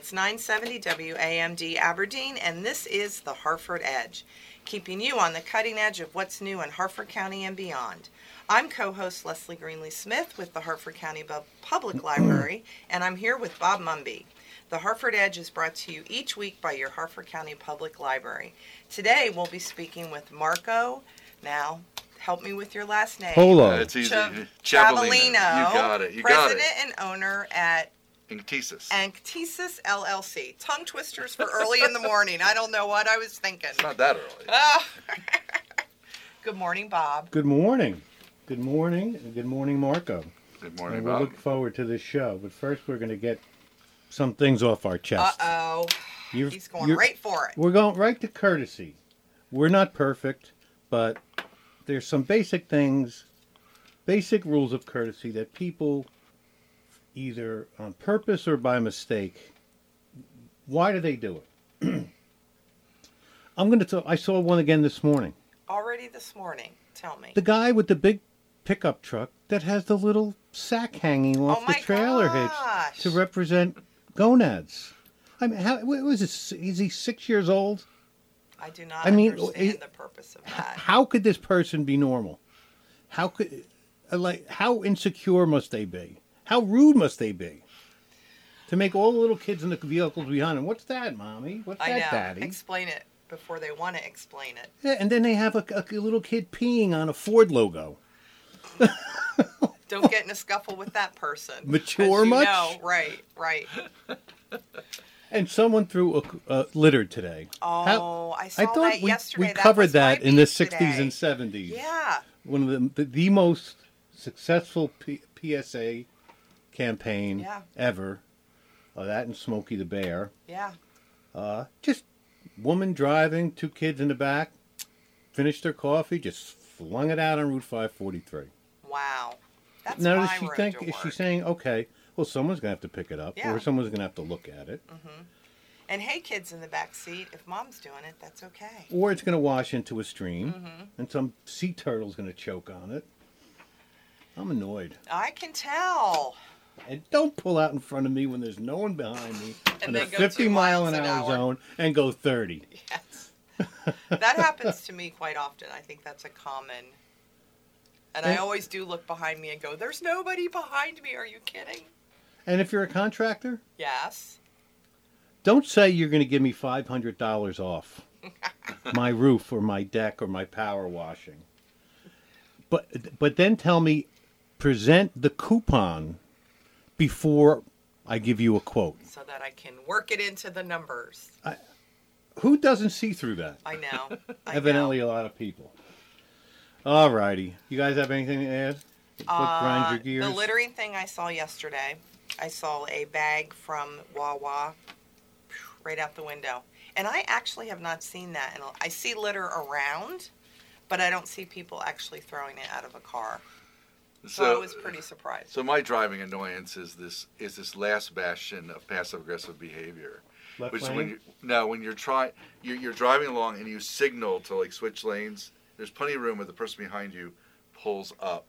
Good morning. It's 970 WAMD Aberdeen, and this is the Harford Edge, keeping you on the cutting edge of what's new in Harford County and beyond. I'm co host Leslie Greenlee Smith with the Harford County Bu- Public Library, and I'm here with Bob Mumby. The Harford Edge is brought to you each week by your Harford County Public Library. Today we'll be speaking with Marco. Now, help me with your last name. Polo. It's easy. Chav- Ciavolino. Ciavolino, You got it. You got president it. and owner at Inktesis. Anctesis LLC. Tongue twisters for early in the morning. I don't know what I was thinking. It's not that early. Ah. Good morning, Bob. Good morning. Good morning. and Good morning, Marco. Good morning, And we Bob. look forward to this show. But first, we're going to get some things off our chest. Uh oh. He's going right for it. We're going right to courtesy. We're not perfect, but there's some basic things, basic rules of courtesy that people, either on purpose or by mistake, why do they do it? I'm going to tell. I saw one again this morning. Already this morning. Tell me. The guy with the big pickup truck that has the little sack hanging off Oh the trailer gosh. hitch to represent gonads. I mean, how was this? Is he six years old? I do not I mean, understand it- the purpose of that. How could this person be normal? How could, uh, like, how insecure must they be? How rude must they be? To make all the little kids in the vehicles behind them. What's that, mommy? What's I that, know. daddy? Explain it before they want to explain it. Yeah, and then they have a, a little kid peeing on a Ford logo. Don't get in a scuffle with that person. Mature you much? know, right, right. And someone threw a, litter today. Oh, How- I saw thought that we, yesterday. we That covered was that in the 60s today. and 70s. Yeah. One of the, the, the most successful P, PSA campaign Yeah. ever. Uh, that and Smokey the Bear. Yeah. Uh, just woman driving, two kids in the back, finished their coffee, just flung it out on Route 543. Wow. That's now, does she think, is she saying, okay, well, someone's going to have to pick it up, Yeah. or someone's going to have to look at it, And hey, kids in the back seat, if mom's doing it, that's okay. or it's going to wash into a stream, Mm-hmm. and some sea turtle's going to choke on it. I'm annoyed. I can tell. And don't pull out in front of me when there's no one behind me in a 50 mile an, an hour, hour. zone and go 30. Yes. that happens to me quite often. I think that's a common. And I always do look behind me and go, there's nobody behind me. Are you kidding? And if you're a contractor, Yes. don't say you're going to give me $500 off my roof or my deck or my power washing. But but then tell me present the coupon before I give you a quote. So that I can work it into the numbers. Who doesn't see through that? I know. I Evidently know. a lot of people. All righty. You guys have anything to add? Uh, your gears? The littering thing I saw yesterday, I saw a bag from Wawa right out the window. And I actually have not seen that. And I see litter around, but I don't see people actually throwing it out of a car. So, I was pretty surprised. So my driving annoyance is this is this last bastion of passive aggressive behavior. Left Which lane? when you no when you're trying you're, you're driving along and you signal to like switch lanes. There's plenty of room where the person behind you pulls up.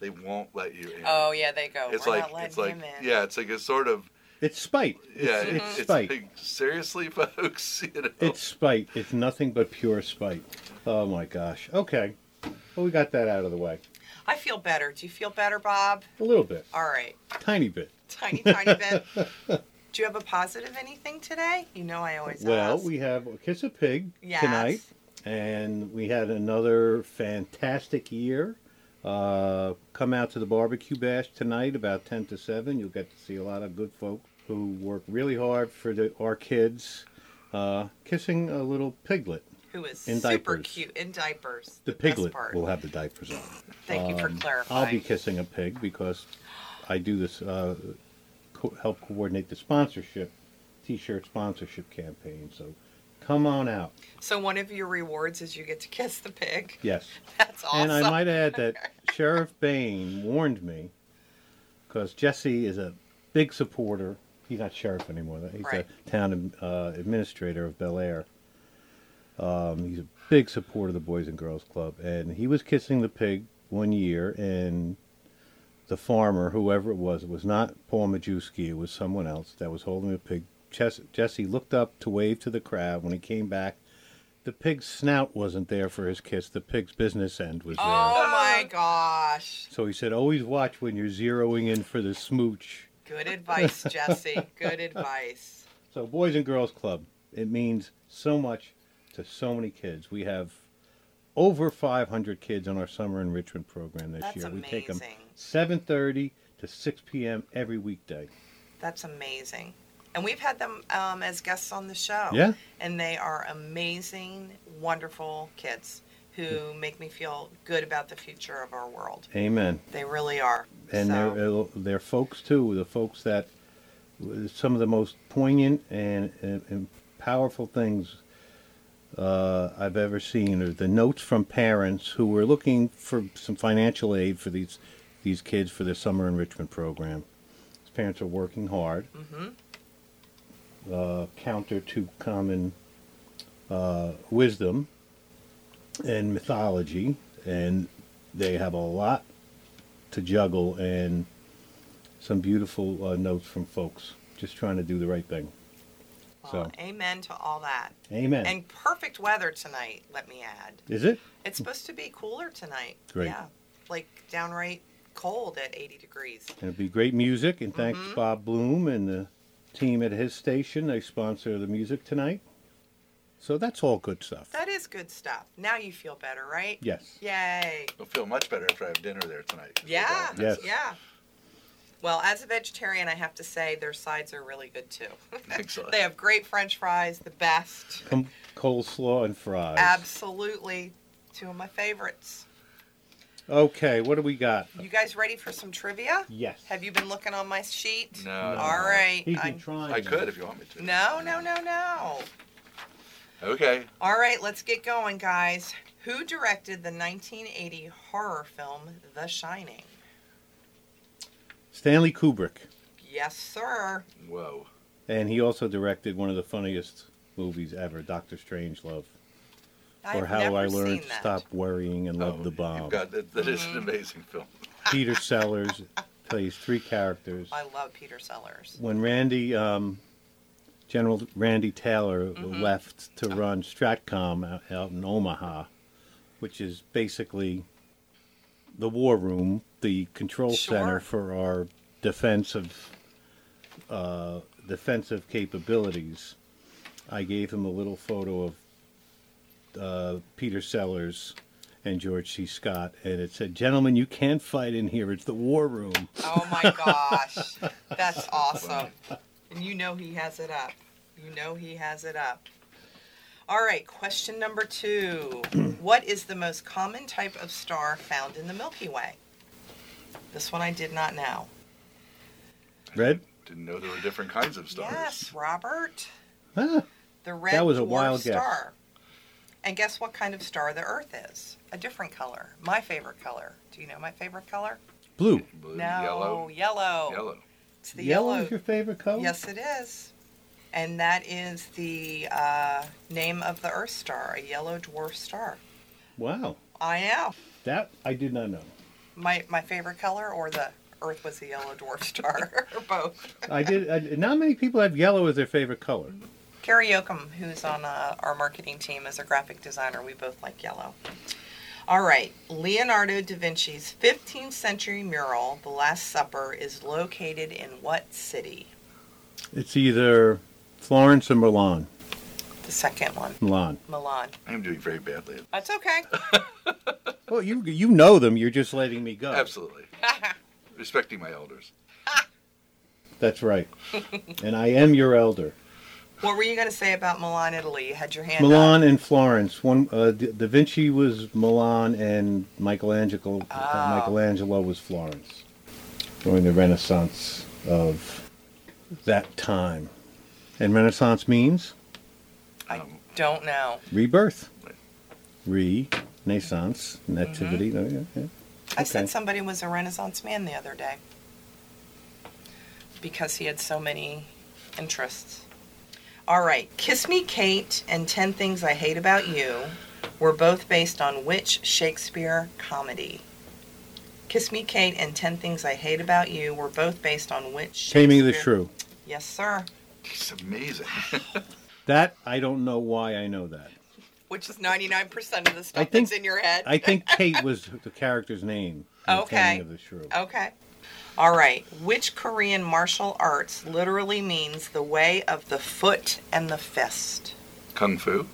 They won't let you in. Oh yeah, they go. it's We're like not it's like him in. yeah, it's like a sort of It's spite. It's, yeah, it's, it's, spite. like seriously, folks. You know? It's spite. It's nothing but pure spite. Oh my gosh. Okay. Well, we got that out of the way. I feel better. Do you feel better, Bob? A little bit. All right, Tiny bit. tiny, tiny bit. Do you have a positive anything today? You know I always ask. Well, ask. we have a Kiss a Pig Yes. tonight, and we had another fantastic year. Uh, come out to the barbecue bash tonight about 10 to 7. You'll get to see a lot of good folks who work really hard for the, our kids, uh, kissing a little piglet. Who is in super diapers. cute in diapers. The best piglet will have the diapers on. Thank you for Um, clarifying. I'll be kissing a pig because I do this, uh, co- help coordinate the sponsorship, t-shirt sponsorship campaign. So come on out. So one of your rewards is you get to kiss the pig. Yes. That's awesome. And I might add that Sheriff Bane warned me because Jesse is a big supporter. He's not sheriff anymore. He's Right. a town uh, administrator of Bel Air. Um, he's a big supporter of the Boys and Girls Club, and he was kissing the pig one year, and the farmer, whoever it was, it was not Paul Majewski, it was someone else that was holding the pig. Jesse looked up to wave to the crowd. When he came back, the pig's snout wasn't there for his kiss. The pig's business end was there. Oh my gosh. So he said, always watch when you're zeroing in for the smooch. Good advice, Jesse. Good advice. So, Boys and Girls Club, it means so much to so many kids. We have over 500 kids on our summer enrichment program this That's year. We take them amazing. 7:30 to 6 p.m. every weekday. That's amazing. And we've had them um, as guests on the show. Yeah. And they are amazing, wonderful kids who make me feel good about the future of our world. Amen. They really are. And So, they're they're folks too, the folks that some of the most poignant and, and, and powerful things uh, I've ever seen are the notes from parents who were looking for some financial aid for these these kids for their summer enrichment program. These parents are working hard, mhm. uh, counter to common uh, wisdom and mythology, and they have a lot to juggle and some beautiful uh, notes from folks just trying to do the right thing. Well, So, amen to all that. amen. And perfect weather tonight, let me add. Is it? It's supposed to be cooler tonight. Great. Yeah. Like downright cold at 80 degrees. And it'll be great music, and thanks Mhm. Bob Bloom and the team at his station. They sponsor the music tonight. So that's all good stuff. That is good stuff. Now you feel better, right? Yes. Yay. I'll feel much better after I have dinner there tonight. Yeah. Yes. Yeah. Well, as a vegetarian, I have to say their sides are really good too. Excellent. they have great French fries, the best. Com- coleslaw and fries. Absolutely, two of my favorites. Okay, what do we got? You guys ready for some trivia? Yes. Have you been looking on my sheet? No, No. no, All no. right. He's I- been trying. I could if you want me to. no, no, no, no. Okay. All right, let's get going, guys. Who directed the 1980 horror film The Shining? Stanley Kubrick. Yes, sir. Whoa. And he also directed one of the funniest movies ever, Doctor Strangelove. I've or How never I Learned to. Stop Worrying and Love Oh, the you've Bomb. Got, that, that is Mm-hmm. an amazing film. Peter Sellers plays three characters. I love Peter Sellers. When Randy, um, General Randy Taylor Mhm. left to run Stratcom out, out in Omaha, which is basically the war room, the control Sure. center for our defensive uh, defensive capabilities. I gave him a little photo of uh, Peter Sellers and George C. Scott, and it said, "Gentlemen, you can't fight in here. It's the war room." Oh my gosh, that's awesome. And you know he has it up. You know he has it up. All right, question number two. what is the most common type of star found in the Milky Way? This one I did not know. Red? Didn't know there were different kinds of stars. Yes, Robert. Ah, The red That was a dwarf wild guess. star. And guess what kind of star the Earth is? A different color. My favorite color. Do you know my favorite color? blue. Blue, no, yellow. yellow. Yellow. It's the Yellow yellow. is your favorite color? Yes, it is. And that is the uh, name of the Earth star, a yellow dwarf star. Wow, I know. that I did not know. My my favorite color, or the Earth was a yellow dwarf star, or both. I did. I, not many people have yellow as their favorite color. Carrie Yoakum, who's on uh, our marketing team, is a graphic designer. We both like yellow. All right, Leonardo da Vinci's 15th century mural, The Last Supper, is located in what city? It's either Florence or Milan. The second one, Milan. Milan. I'm doing very badly. That's okay. Well, you you know them. You're just letting me go. Absolutely. Respecting my elders. That's right. and I am your elder. what were you going to say about Milan, Italy? You had your hand up. Milan and Florence. One uh, da, da Vinci was Milan, and Michelangelo uh, Ah. Michelangelo was Florence during the Renaissance of that time. And Renaissance means I don't know. rebirth. Renaissance, nativity. no, yeah, yeah. I said somebody was a Renaissance man the other day because he had so many interests. All right, Kiss Me Kate and 10 Things I Hate About You were both based on which Shakespeare comedy? Kiss Me Kate and 10 Things I Hate About You were both based on which Taming the Shakespeare- Shrew. Yes, sir. It's amazing. That I don't know why I know that. Which is 99% of the stuff I think- that's in your head. I think Kate was the character's name. in Okay. Taming of the Shrew. Okay. All right. Which Korean martial arts literally means the way of the foot and the fist? Kung Fu,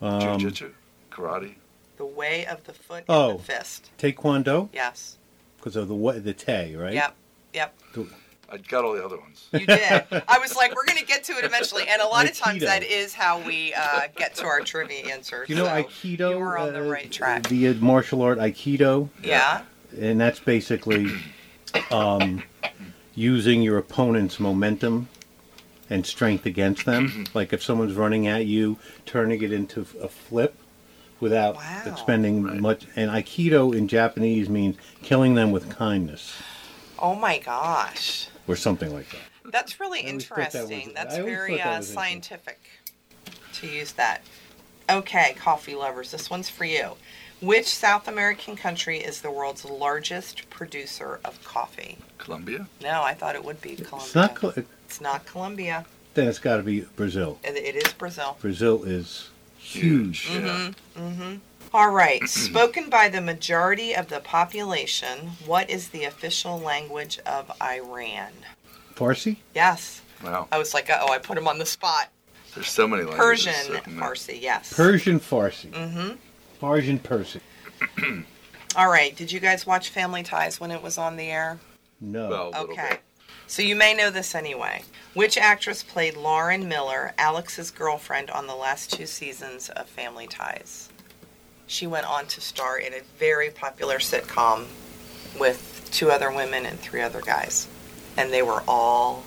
Um, Jiu-Jitsu, Karate. The way of the foot Oh. and the fist. Taekwondo Yes. because of the wa- the Tay, right? Yep. Yep. I got all the other ones. You did. I was like, we're going to get to it eventually. And a lot of times that is how we uh, get to our trivia answers. You know so Aikido. You were on the uh, right track. The martial art Aikido, yeah. and that's basically um, using your opponent's momentum and strength against them. like if someone's running at you, turning it into a flip without Wow. expending Right. much. And Aikido in Japanese means killing them with kindness Oh my gosh. Or something like that. That's really I always thought that was- interesting. That's very that uh, scientific to use that. Okay, coffee lovers, this one's for you. Which South American country is the world's largest producer of coffee? Colombia. No, I thought it would be Colombia. It's not. Col- It's not Colombia. Then it's got to be Brazil. It- it is Brazil. Brazil is huge. Yeah. Mm-hmm. All right. Spoken by the majority of the population, what is the official language of Iran? Farsi. Yes. Wow. I was like, oh, I put him on the spot. There's so many languages. Persian, Farsi, yes. Persian Farsi. mm-hmm. Persian Persian. All right. Did you guys watch Family Ties when it was on the air? No. Well, a little Okay. bit. So you may know this anyway. Which actress played Lauren Miller, Alex's girlfriend, on the last two seasons of Family Ties? She went on to star in a very popular sitcom with two other women and three other guys. And they were all,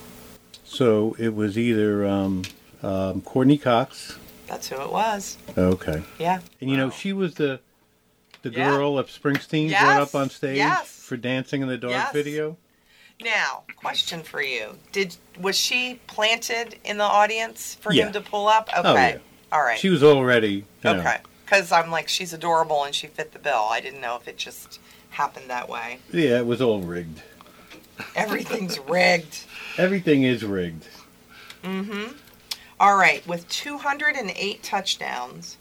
So it was either um, um, Courteney Cox. that's who it was. Okay. Yeah. And you know, she was the the Yeah. girl of Springsteen Yes. brought up on stage Yes. for Dancing in the Dark Yes. video. Now, question for you. Did was she planted in the audience for Yeah. him to pull up? Okay. Oh, yeah. All right. She was already you know, Okay. Because I'm like, she's adorable and she fit the bill. I didn't know if it just happened that way. yeah, it was all rigged. Everything's rigged. Everything is rigged. Mm-hmm. All right. With 208 touchdowns,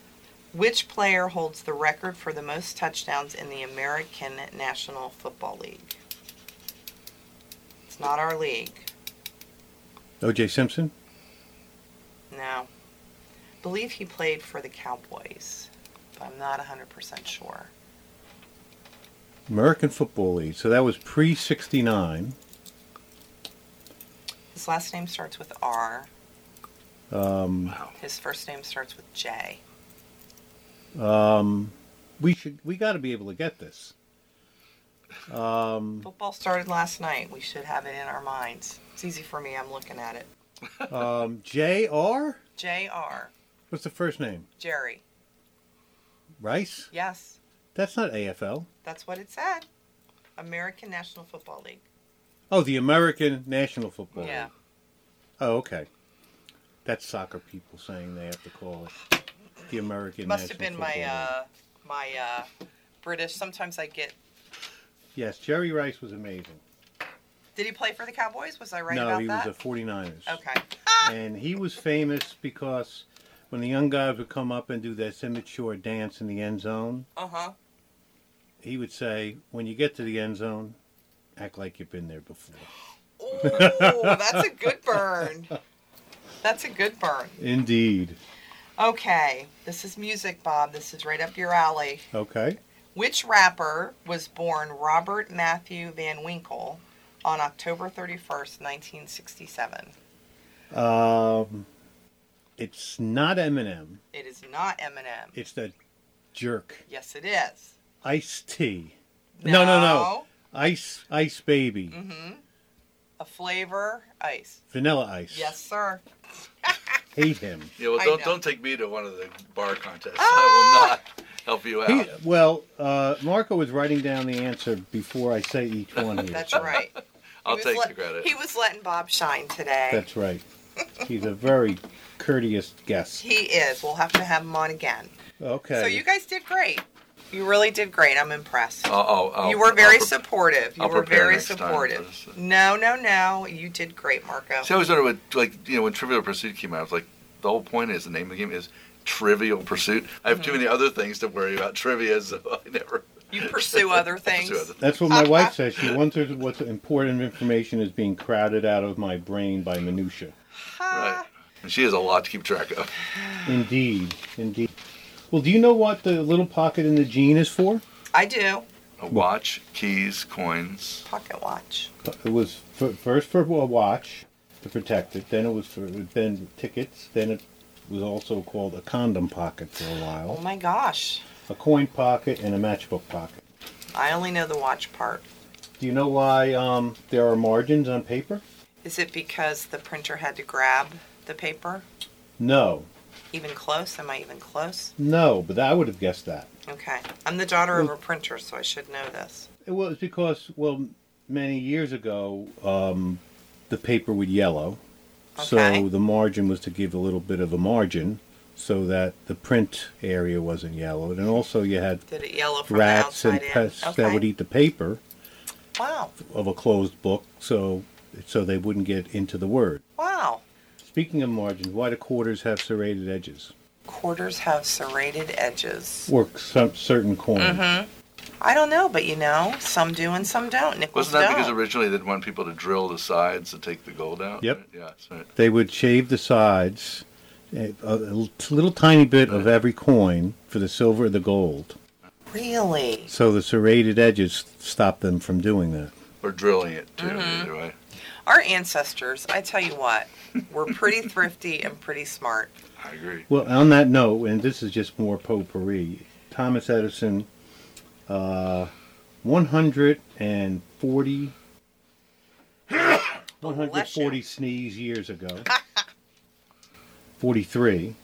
which player holds the record for the most touchdowns in the American National Football League? It's not our league. O.J. Simpson. No. believe he played for the Cowboys, I'm not 100% sure. American Football League. So that was pre '69. His last name starts with R. Um, Wow. His first name starts with J. um, we should. We got to be able to get this. Um, Football started last night. We should have it in our minds. It's easy for me. I'm looking at it. um, J.R. J.R. What's the first name? Jerry. Rice. Yes, That's not AFL. that's what it said. American National Football League. Oh, the American National Football Yeah. League. Oh, okay. That's soccer people saying they have to call it the American. Must have National been my Football uh, my uh, British. Sometimes I get. Yes, Jerry Rice was amazing. Did he play for the Cowboys? Was I right no, about he was a 49ers. Okay. And he was famous because when the young guys would come up and do that immature dance in the end zone, Uh huh. he would say, "When you get to the end zone, act like you've been there before." Oh, that's a good burn. That's a good burn. Indeed. Okay, this is music, Bob. This is right up your alley. Okay. Which rapper was born Robert Matthew Van Winkle on October 31st, 1967? Um, it's not Eminem. It is not Eminem. It's the jerk. Yes, it is. Ice T. No, no, no. Ice, Ice Baby. Mm-hmm. A flavor ice. Vanilla Ice. Yes, sir. Hate him. Yeah, well, I don't know. don't take me to one of the bar contests. Ah! I will not help you out. He, well, uh, Marco was writing down the answer before I say each one here. That's right. I'll take let- the credit. He was letting Bob shine today. That's right. He's a very courteous guest. He is. We'll have to have him on again. Okay. So you guys did great. You really did great. I'm impressed. I'll, I'll, I'll, you were very I'll pre- supportive. You I'll were prepare very next time supportive. for this. No, no, no. You did great, Marco. See, I always wondered what, like, you know, when Trivial Pursuit came out, I was like, the whole point is the name of the game is Trivial Pursuit. I have too Mm-hmm. many other things to worry about trivia, so I never You pursue other things. pursue other things. That's what my wife says. She wonders what important information is being crowded out of my brain by minutia. Right. And she has a lot to keep track of. Indeed, indeed. Well, do you know what the little pocket in the jean is for? I do. A watch, keys, coins. Pocket watch. It was for, first for a watch to protect it. Then it was for then tickets. Then it was also called a condom pocket for a while. Oh my gosh. a coin pocket, and a matchbook pocket. I only know the watch part. Do you know why um, there are margins on paper? Is it because the printer had to grab the paper? No, Even close? Am I even close? no, but I would have guessed that. Okay. I'm the daughter of a printer, so I should know this. It was because, well, many years ago, um, the paper would yellow. Okay. So the margin was to give a little bit of a margin so that the print area wasn't yellowed. And also you had Did it yellow from rats and pests in? that would eat the paper Wow. of a closed book so so they wouldn't get into the word. Wow. Speaking of margins, why do quarters have serrated edges? Quarters have serrated edges. Or some certain coins. Mm-hmm. I don't know, but you know, some do and some don't. Nickels Wasn't that don't. because originally they didn't want people to drill the sides to take the gold out? Yep. Yeah. So, They would shave the sides, a, a little tiny bit of every coin for the silver or the gold. Really? So the serrated edges stop them from doing that. or drilling it too. Mm-hmm. Either way. Our ancestors, I tell you what, were pretty thrifty and pretty smart. I agree. Well, on that note, and this is just more potpourri, Thomas Edison, uh, 140, 140 sneeze years ago, 43,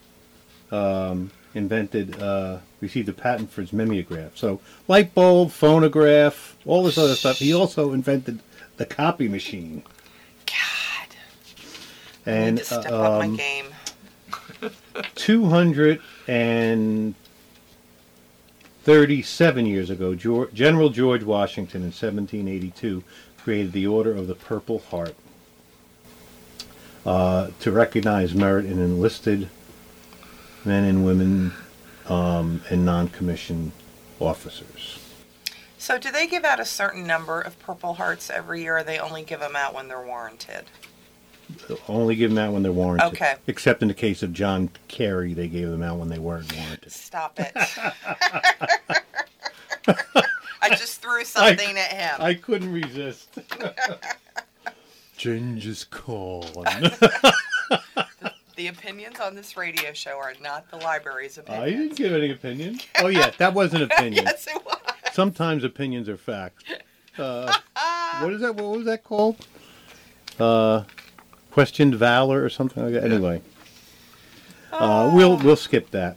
um, invented, uh, received a patent for his mimeograph. So, light bulb, phonograph, all this other stuff. He also invented the copy machine. God, I And need to step uh, up my um, game. 237 years ago, Geor General George Washington in 1782 created the Order of the Purple Heart uh, to recognize merit in enlisted men and women um, and non-commissioned officers. So, do they give out a certain number of Purple Hearts every year, or they only give them out when they're warranted? Only give them out when they're warranted. Okay. Except in the case of John Kerry, they gave them out when they weren't warranted. Stop it. I just threw something at him. I couldn't resist. Genghis Khan. the opinions on this radio show are not the library's opinion. I didn't give any opinion. Oh yeah, that was an opinion. yes, it was. Sometimes opinions are facts. Uh, what is that? What was that called? Uh, questioned valor or something like that. Anyway, uh, we'll we'll skip that.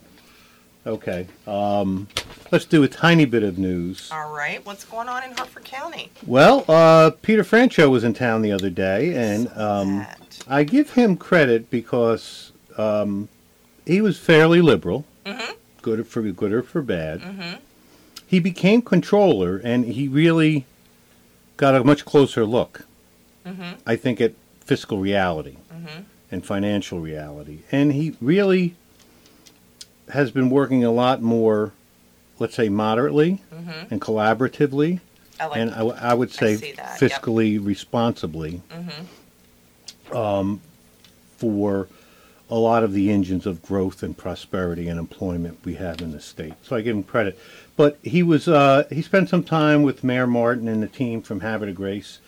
Okay. Um, let's do a tiny bit of news. All right, what's going on in Harford County? Well, uh, Peter Franchot was in town the other day, and um, I give him credit because um, he was fairly liberal, Mhm. good for good or for bad. Mhm. He became controller, and he really got a much closer look. Mhm. I think at fiscal reality Mhm. and financial reality, and he really has been working a lot more, let's say, moderately Mhm. and collaboratively I like and I would say see that, yep. fiscally responsibly Mhm. um, for a lot of the engines of growth and prosperity and employment we have in the state. So I give him credit. But he was uh, he spent some time with Mayor Martin and the team from Havre de Grace.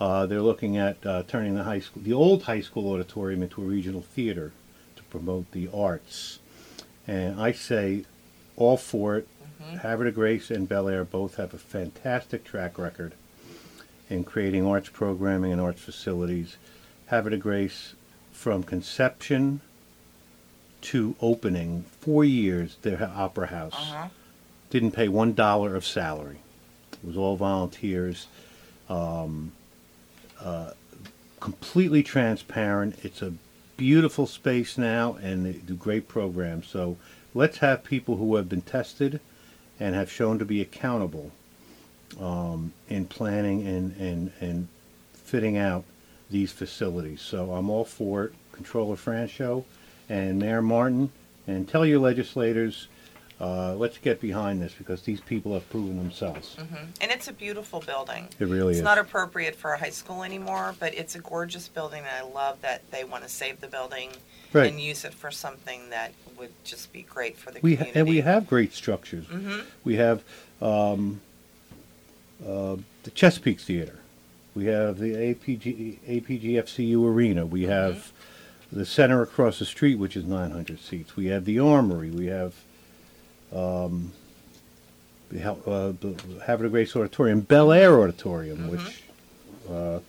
Uh, they're looking at uh, turning the high school, the old high school auditorium, into a regional theater to promote the arts. And I say all for it. Havre de Grace and Bel Air both have a fantastic track record in creating arts programming and arts facilities. Havre de Grace, from conception to opening, four years, their opera house Uh-huh. didn't pay one dollar of salary. It was all volunteers. Um, uh, completely transparent. It's a beautiful space now, and they do great programs. So let's have people who have been tested and have shown to be accountable um, in planning and, and, and fitting out these facilities. So I'm all for it, Controller Franchot and Mayor Martin, and tell your legislators, uh, let's get behind this because these people have proven themselves. And it's a beautiful building. It really It's is. It's not appropriate for a high school anymore, but it's a gorgeous building, and I love that they want to save the building Right. and use it for something that would just be great for the We ha- community. and we have great structures. hmm We have um, uh, the Chesapeake Theater. We have the APG, APGFCU Arena. We have the center across the street, which is 900 seats. We have the Armory. We have um, uh, Havre de Grace Auditorium, Bel Air Auditorium, which uh,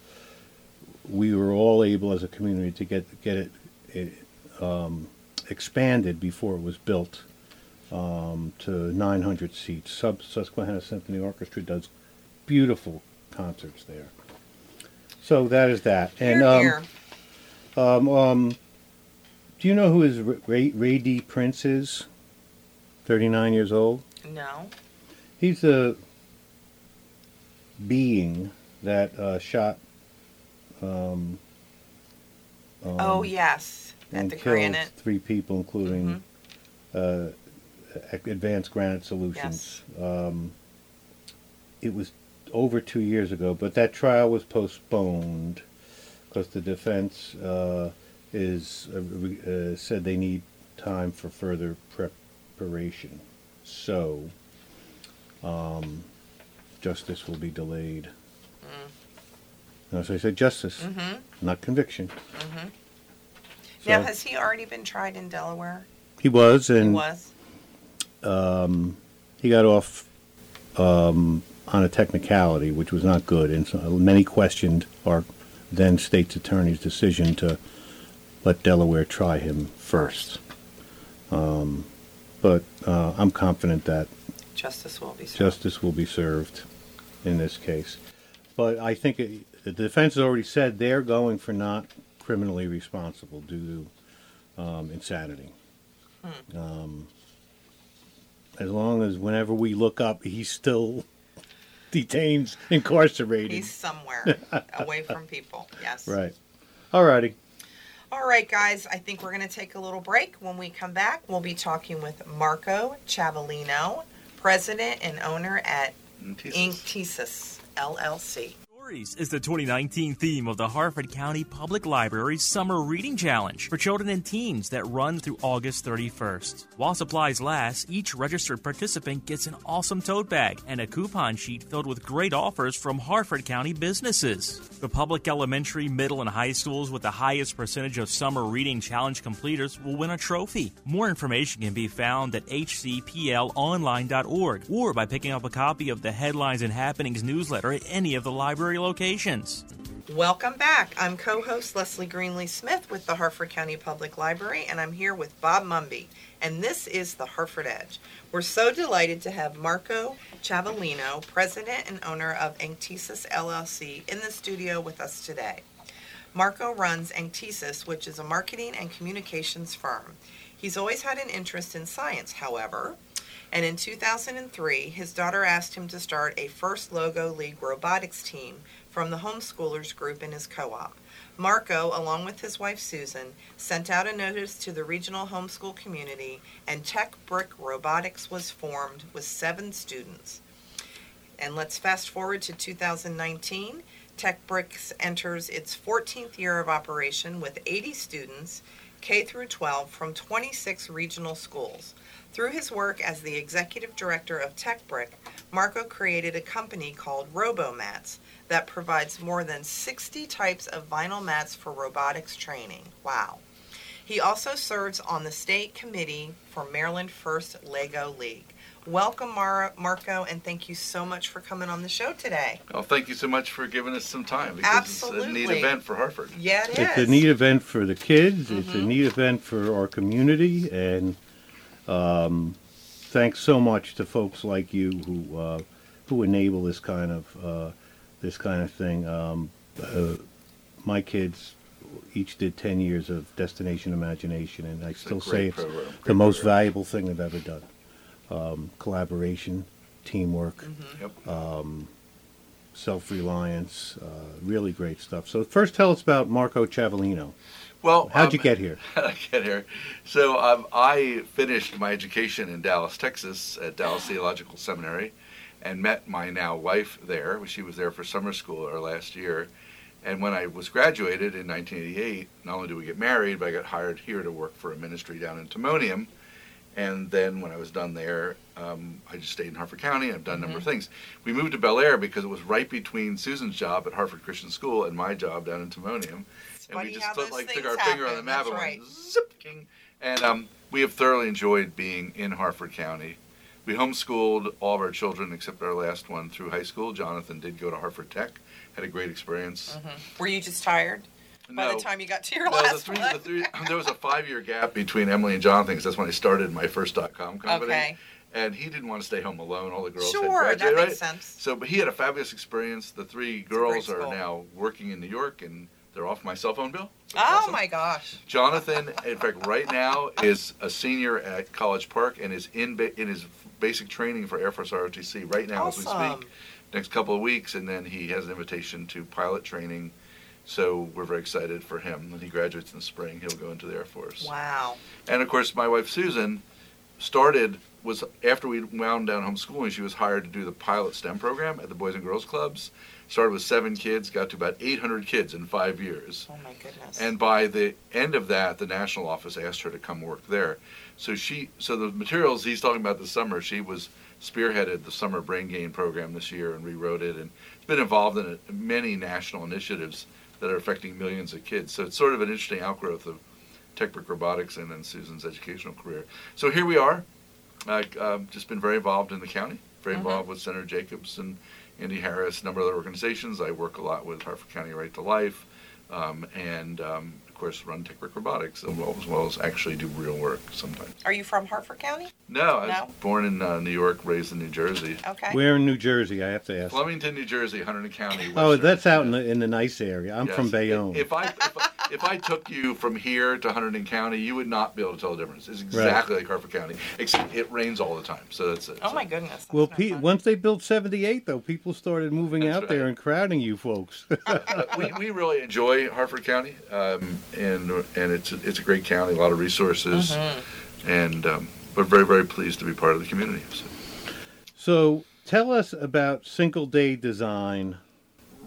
we were all able as a community to get get it, it um, expanded before it was built um, to 900 seats. Sub Susquehanna Symphony Orchestra does beautiful concerts there. So that is that. And Here, um, here. um, um, do you know who is Ray, Radee Prince is? 39 years old. No. He's a being that uh, shot. Um, um, oh yes, at and the killed Granite. three people, including uh, Advanced Granite Solutions. Um, it was over two years ago, but that trial was postponed because the defense uh, is uh, uh, said they need time for further preparation. So, um, justice will be delayed. Mm. As I said, justice, Mm-hmm. not conviction. Mm-hmm. So- Now, has he already been tried in Delaware? He was, He and was. um, he got off um, on a technicality, which was not good, and so many questioned our then state's attorney's decision to let Delaware try him first. Um, but uh, I'm confident that Justice will be served. justice will be served in this case. But I think it, the defense has already said they're going for not criminally responsible due to um, insanity. Um, as long as whenever we look up, he's still detained, incarcerated. He's somewhere away from people. Yes. right. Alrighty. All right, guys. I think we're going to take a little break. When we come back, we'll be talking with Marco Ciavolino, president and owner at Inktesis LLC. Stories is the 2019 theme of the Harford County Public Library's Summer Reading Challenge for children and teens that run through August 31st. While supplies last, each registered participant gets an awesome tote bag and a coupon sheet filled with great offers from Harford County businesses. The public elementary, middle, and high schools with the highest percentage of Summer Reading Challenge completers will win a trophy. More information can be found at hcplonline.org or by picking up a copy of the Headlines and Happenings newsletter at any of the library locations. Welcome back. I'm co host Leslie Greenlee Smith with the Harford County Public Library, and I'm here with Bob Mumby. And this is the Harford Edge. We're so delighted to have Marco Ciavolino, president and owner of Inktesis LLC, in the studio with us today. Marco runs Inktesis, which is a marketing and communications firm. He's always had an interest in science, however, and in 2003, his daughter asked him to start a First Lego League robotics team from the homeschoolers group in his co op. Marco, along with his wife Susan, sent out a notice to the regional homeschool community, and Tech Brick Robotics was formed with seven students. And let's fast forward to 2019. Tech Bricks enters its 14th year of operation with 80 students, K through 12, from 26 regional schools. Through his work as the executive director of TechBrick, Marco created a company called RoboMats that provides more than 60 types of vinyl mats for robotics training. Wow. He also serves on the state committee for Maryland First Lego League. Welcome, Mar- Marco, and thank you so much for coming on the show today. Well, thank you so much for giving us some time because it's a neat event for Harford. Yeah, it is. It's a neat event for the kids. It's Mm-hmm. a neat event for our community, and um, thanks so much to folks like you who uh, who enable this kind of uh, this kind of thing. Um, uh, my kids each did ten years of Destination Imagination, and I a still say it's program, the great most program. valuable thing they've ever done. um, collaboration, teamwork, Mm-hmm. Yep. self reliance, uh, really great stuff. So, first, tell us about Marco Ciavolino. Well, How'd you um, get here? How'd I get here? So um, I finished my education in Dallas, Texas, at Dallas Theological Seminary, and met my now wife there. She was there for summer school our last year. And when I was graduated in 1988, not only did we get married, but I got hired here to work for a ministry down in Timonium. And then when I was done there, um, I just stayed in Harford County. I've done a number of things. We moved to Bel Air because it was right between Susan's job at Harford Christian School and my job down in Timonium. And funny we just how put, those like took our finger on the map That's and right. went zip, king. And um, we have thoroughly enjoyed being in Harford County. We homeschooled all of our children except our last one through high school. Jonathan did go to Harford Tech, had a great experience. Were you just tired by No, the time you got to your no, the last three, one? the three, there was a five-year gap between Emily and Jonathan because that's when I started my first dot-com company. Okay. And he didn't want to stay home alone. All the girls Sure, had that graduated, makes right? sense. So, but he had a fabulous experience. The three a girls are school. now working in New York, and they're off my cell phone bill. Oh awesome. my gosh. Jonathan, in fact, right now is a senior at College Park and is in ba- in his basic training for Air Force ROTC right now as we Awesome. speak. Next couple of weeks, and then he has an invitation to pilot training. So we're very excited for him. When he graduates in the spring, he'll go into the Air Force. Wow. And of course, my wife Susan started was after we wound down homeschooling. She was hired to do the pilot STEM program at the Boys and Girls Clubs. Started with seven kids, got to about 800 kids in five years. Oh my goodness. And by the end of that, the national office asked her to come work there. So she, so the materials he's talking about this summer, she was spearheaded the summer brain gain program this year and rewrote it, and has been involved in many national initiatives that are affecting millions of kids. So it's sort of an interesting outgrowth of TechBrick Robotics and then Susan's educational career. So here we are. I've um, just been very involved in the county, very Mhm. involved with Senator Jacobs and Andy Harris, a number of other organizations. I work a lot with Harford County Right to Life, um, and um, of course run TechBrick Robotics as well, as well as actually do real work sometimes. Are you from Harford County? No, I was No? born in uh, New York, raised in New Jersey. Okay. Where in New Jersey? I have to ask. Flemington, New Jersey, Hunterdon County. Oh, that's out in the in the nice area. I'm Yes. from Bayonne. If I, if I if I took you from here to Hunterdon County, you would not be able to tell the difference. It's exactly like Harford County, except it rains all the time. So that's it. oh So- my goodness. that's well, no pe- fun. once they built 78, though, people started moving That's out there and crowding you folks. we, we really enjoy Harford County, um, and and it's a, it's a great county, a lot of resources, Mm-hmm. and um, we're very very pleased to be part of the community. So. so tell us about single day design.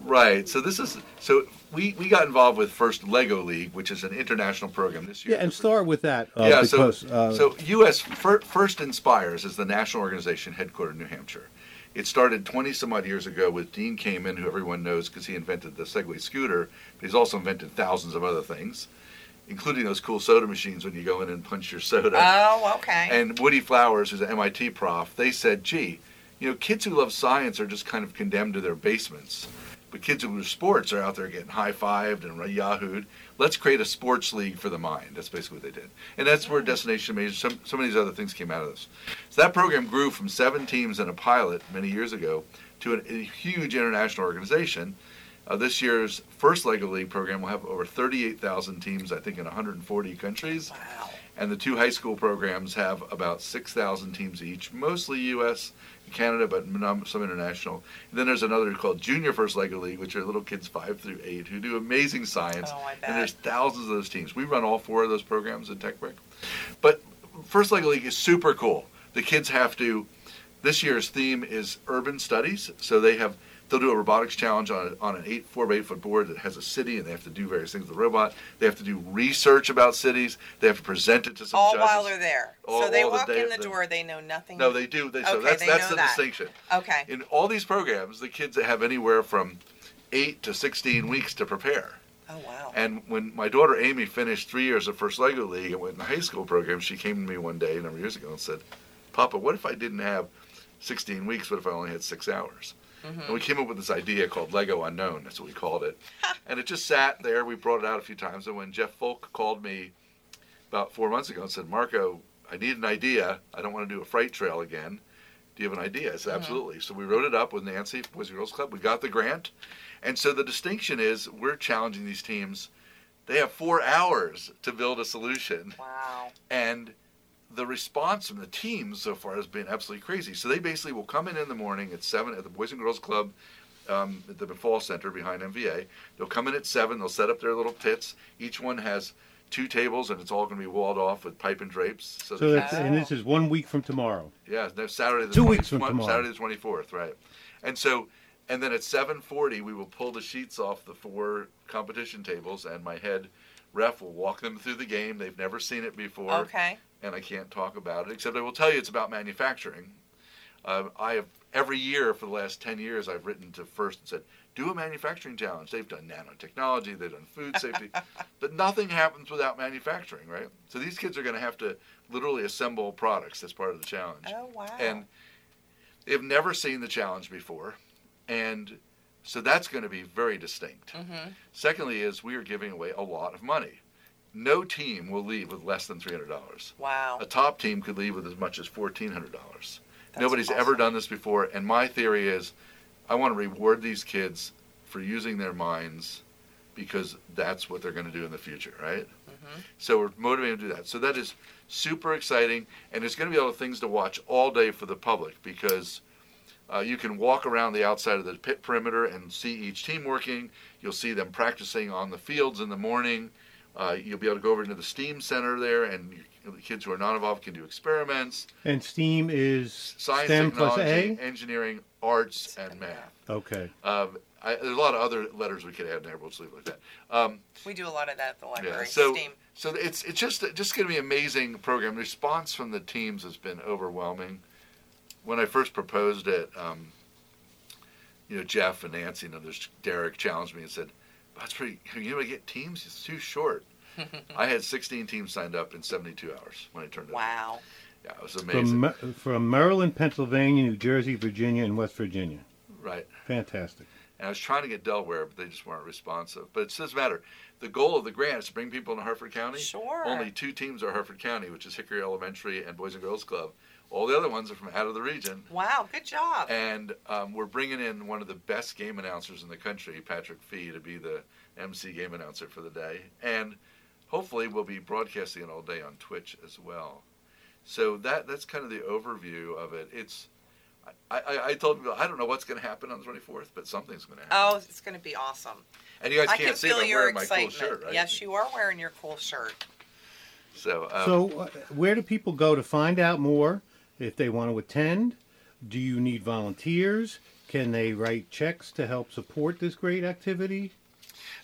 Right. So this is so we, we got involved with First Lego League, which is an international program this year. Yeah, and start with that. Uh, yeah, because, so uh, so U.S. Fir- First Inspires is the national organization headquartered in New Hampshire. It started 20 some odd years ago with Dean Kamen, who everyone knows because he invented the Segway scooter, but he's also invented thousands of other things, including those cool soda machines when you go in and punch your soda. Oh, okay. And Woody Flowers, who's an MIT prof, they said, gee, you know, kids who love science are just kind of condemned to their basements. But kids who love sports are out there getting high fived and yahooed. Let's create a sports league for the mind. That's basically what they did. And that's where Destination Major, some, some of these other things came out of this. So that program grew from seven teams and a pilot many years ago to an, a huge international organization. Uh, this year's first Lego League program will have over 38,000 teams, I think, in 140 countries. wow. And the two high school programs have about 6,000 teams each, mostly U.S. and Canada, but some international. And then there's another called Junior First Lego League, which are little kids five through eight who do amazing science. Oh. And there's thousands of those teams. We run all four of those programs at TechBrick. But First Lego League is super cool. The kids have to. This year's theme is urban studies, so they have they'll do a robotics challenge on, a, on an eight four by eight foot board that has a city, and they have to do various things with the robot. They have to do research about cities. They have to present it to some All judges. while they're there. All- so they all the walk day- in the door, they know nothing. No, they do. They, so Okay, that's they that's know the that. distinction. Okay. In all these programs, the kids that have anywhere from eight to sixteen weeks to prepare. Oh, wow. And when my daughter Amy finished three years of First Lego League and went in the high school program, she came to me one day a number of years ago and said, "Papa, what if I didn't have 16 weeks? What if I only had six hours?" Mm-hmm. And we came up with this idea called Lego Unknown. That's what we called it. and it just sat there. We brought it out a few times. And when Jeff Folk called me about four months ago and said, "Marco, I need an idea. I don't want to do a freight trail again. Do you have an idea?" I said, mm-hmm. "Absolutely." So we wrote it up with Nancy, Boys and Girls Club. We got the grant. And so the distinction is we're challenging these teams. They have four hours to build a solution, wow. and the response from the teams so far has been absolutely crazy. So they basically will come in in the morning at seven at the Boys and Girls Club um, at the Fall Center behind MVA. They'll come in at seven. They'll set up their little pits. Each one has two tables, and it's all going to be walled off with pipe and drapes. So they that's, and this is one week from tomorrow. yeah, no, Saturday the Two 20 weeks from tomorrow. Saturday the twenty fourth, right? And so, and then at seven forty, we will pull the sheets off the four competition tables, and my head ref will walk them through the game. They've never seen it before, Okay. And I can't talk about it except I will tell you it's about manufacturing. Uh, I have every year for the last ten years I've written to First and said, do a manufacturing challenge. They've done nanotechnology, they've done food safety, but nothing happens without manufacturing, right? So these kids are going to have to literally assemble products as part of the challenge Oh wow. and they've never seen the challenge before, and so that's going to be very distinct. Mhm. Secondly, is we are giving away a lot of money. No team will leave with less than three hundred dollars. Wow. A top team could leave with as much as fourteen hundred dollars. That's Nobody's ever done this before, and my theory is, I want to reward these kids for using their minds because that's what they're going to do in the future, right? Mm-hmm. So we're motivated to do that. So that is super exciting, and there's going to be other things to watch all day for the public because uh, you can walk around the outside of the pit perimeter and see each team working. You'll see them practicing on the fields in the morning. Uh, you'll be able to go over into the STEAM center there, and you, the kids who are not involved can do experiments, And STEAM is science, STEM plus technology, A. engineering, arts, and math. Okay. Um, I, there's a lot of other letters we could add in there. We'll just leave it like that. Um, We do a lot of that at the library. Yeah, so Steam. so it's it's just just going to be an amazing program. The response from the teams has been overwhelming. When I first proposed it, um, you know Jeff and Nancy and others, Derek challenged me and said, "That's pretty. You know, to get teams, it's too short." I had 16 teams signed up in 72 hours when I turned it. Wow. Yeah, it was amazing. From from Maryland, Pennsylvania, New Jersey, Virginia, and West Virginia. right. Fantastic. And I was trying to get Delaware, but they just weren't responsive. But it doesn't matter. The goal of the grant is to bring people into Harford County. Sure. Only two teams are Harford County, which is Hickory Elementary and Boys and Girls Club. All the other ones are from out of the region. Wow. Good job. And um, we're bringing in one of the best game announcers in the country, Patrick Fee, to be the MC game announcer for the day. And hopefully we'll be broadcasting it all day on Twitch as well. So that that's kind of the overview of it. It's I, I, I told people I don't know what's going to happen on the 24th, but something's going to happen. oh, it's going to be awesome. and you guys I can't can see feel but I'm your wearing my excitement. cool shirt, right? Yes, you are wearing your cool shirt. So, um, So, uh, where do people go to find out more if they want to attend? Do you need volunteers? Can they write checks to help support this great activity?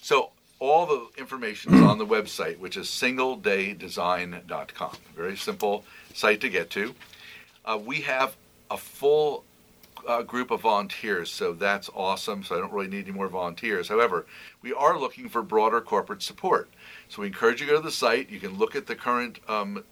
So all the information is on the website, which is singledaydesign.com. Very simple site to get to. Uh, we have a full uh, group of volunteers, so that's awesome. So I don't really need any more volunteers. However, we are looking for broader corporate support. So we encourage you to go to the site. You can look at the current um,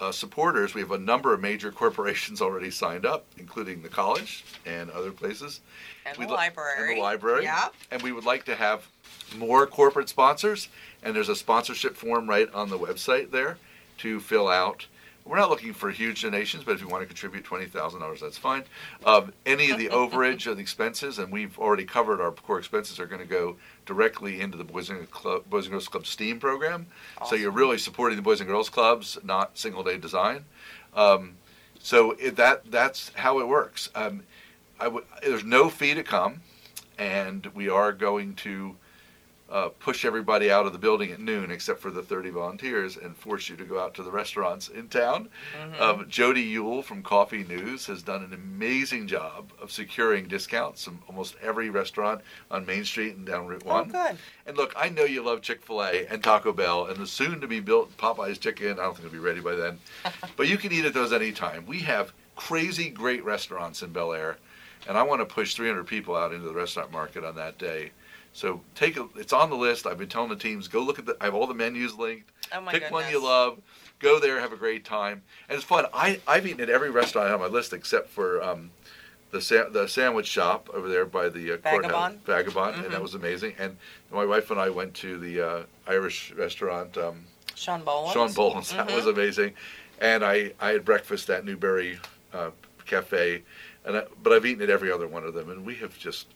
uh, supporters. We have a number of major corporations already signed up, including the college and other places. And We'd the li- library. And the library. Yeah. And we would like to have more corporate sponsors. And there's a sponsorship form right on the website there to fill out. We're not looking for huge donations, but if you want to contribute twenty thousand dollars, that's fine. Um, any of the overage of the expenses, and we've already covered our core expenses, are going to go directly into the Boys and, Club, Boys and Girls Club STEAM program. So you're really supporting the Boys and Girls Clubs, not single day design. Um, so it, that that's how it works. Um, I w- there's no fee to come, and we are going to uh, push everybody out of the building at noon, except for the 30 volunteers, and force you to go out to the restaurants in town. Um, Jody Yule from Coffee News has done an amazing job of securing discounts from almost every restaurant on Main Street and down Route Oh, One. good. And look, I know you love Chick Fil A and Taco Bell and the soon-to-be-built Popeyes chicken. I don't think it'll be ready by then, but you can eat at those anytime. We have crazy great restaurants in Bel Air, and I want to push 300 people out into the restaurant market on that day. So take a, it's on the list. I've been telling the teams go look at the. I have all the menus linked. Oh my Pick goodness. one you love. Go there, have a great time, and it's fun. I I've eaten at every restaurant on my list except for um, the sa- the sandwich shop over there by the uh, Vagabond? Vagabond, and Mhm. that was amazing. And my wife and I went to the uh, Irish restaurant, um, Sean Bolan. Sean Bolan's. That was amazing. And I I had breakfast at Newberry uh, Cafe, and I, but I've eaten at every other one of them, and we have just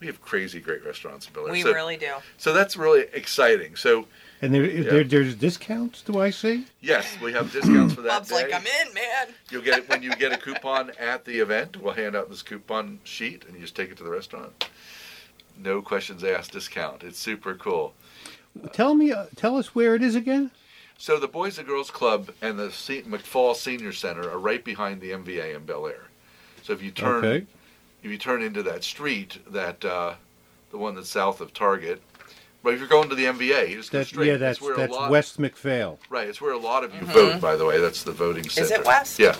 we have crazy great restaurants in Bel Air. We so, really do. so that's really exciting. So And there, is Yeah. there there's discounts. Do I see? Yes, we have discounts for that Bob's day. like, I'm in, man. You'll get it when you get a coupon at the event. We'll hand out this coupon sheet, and you just take it to the restaurant. No questions asked. Discount. It's super cool. Tell me, uh, tell us where it is again. So the Boys and Girls Club and the Se- McFaul Senior Center are right behind the MVA in Bel Air. So if you turn Okay. If you turn into that street, that uh, the one that's south of Target, but if you're going to the MVA, you just go That, straight. yeah, that's where that's a lot, West McPhail. Right, it's where a lot of you vote. By the way, that's the voting center. Is it West? Yeah.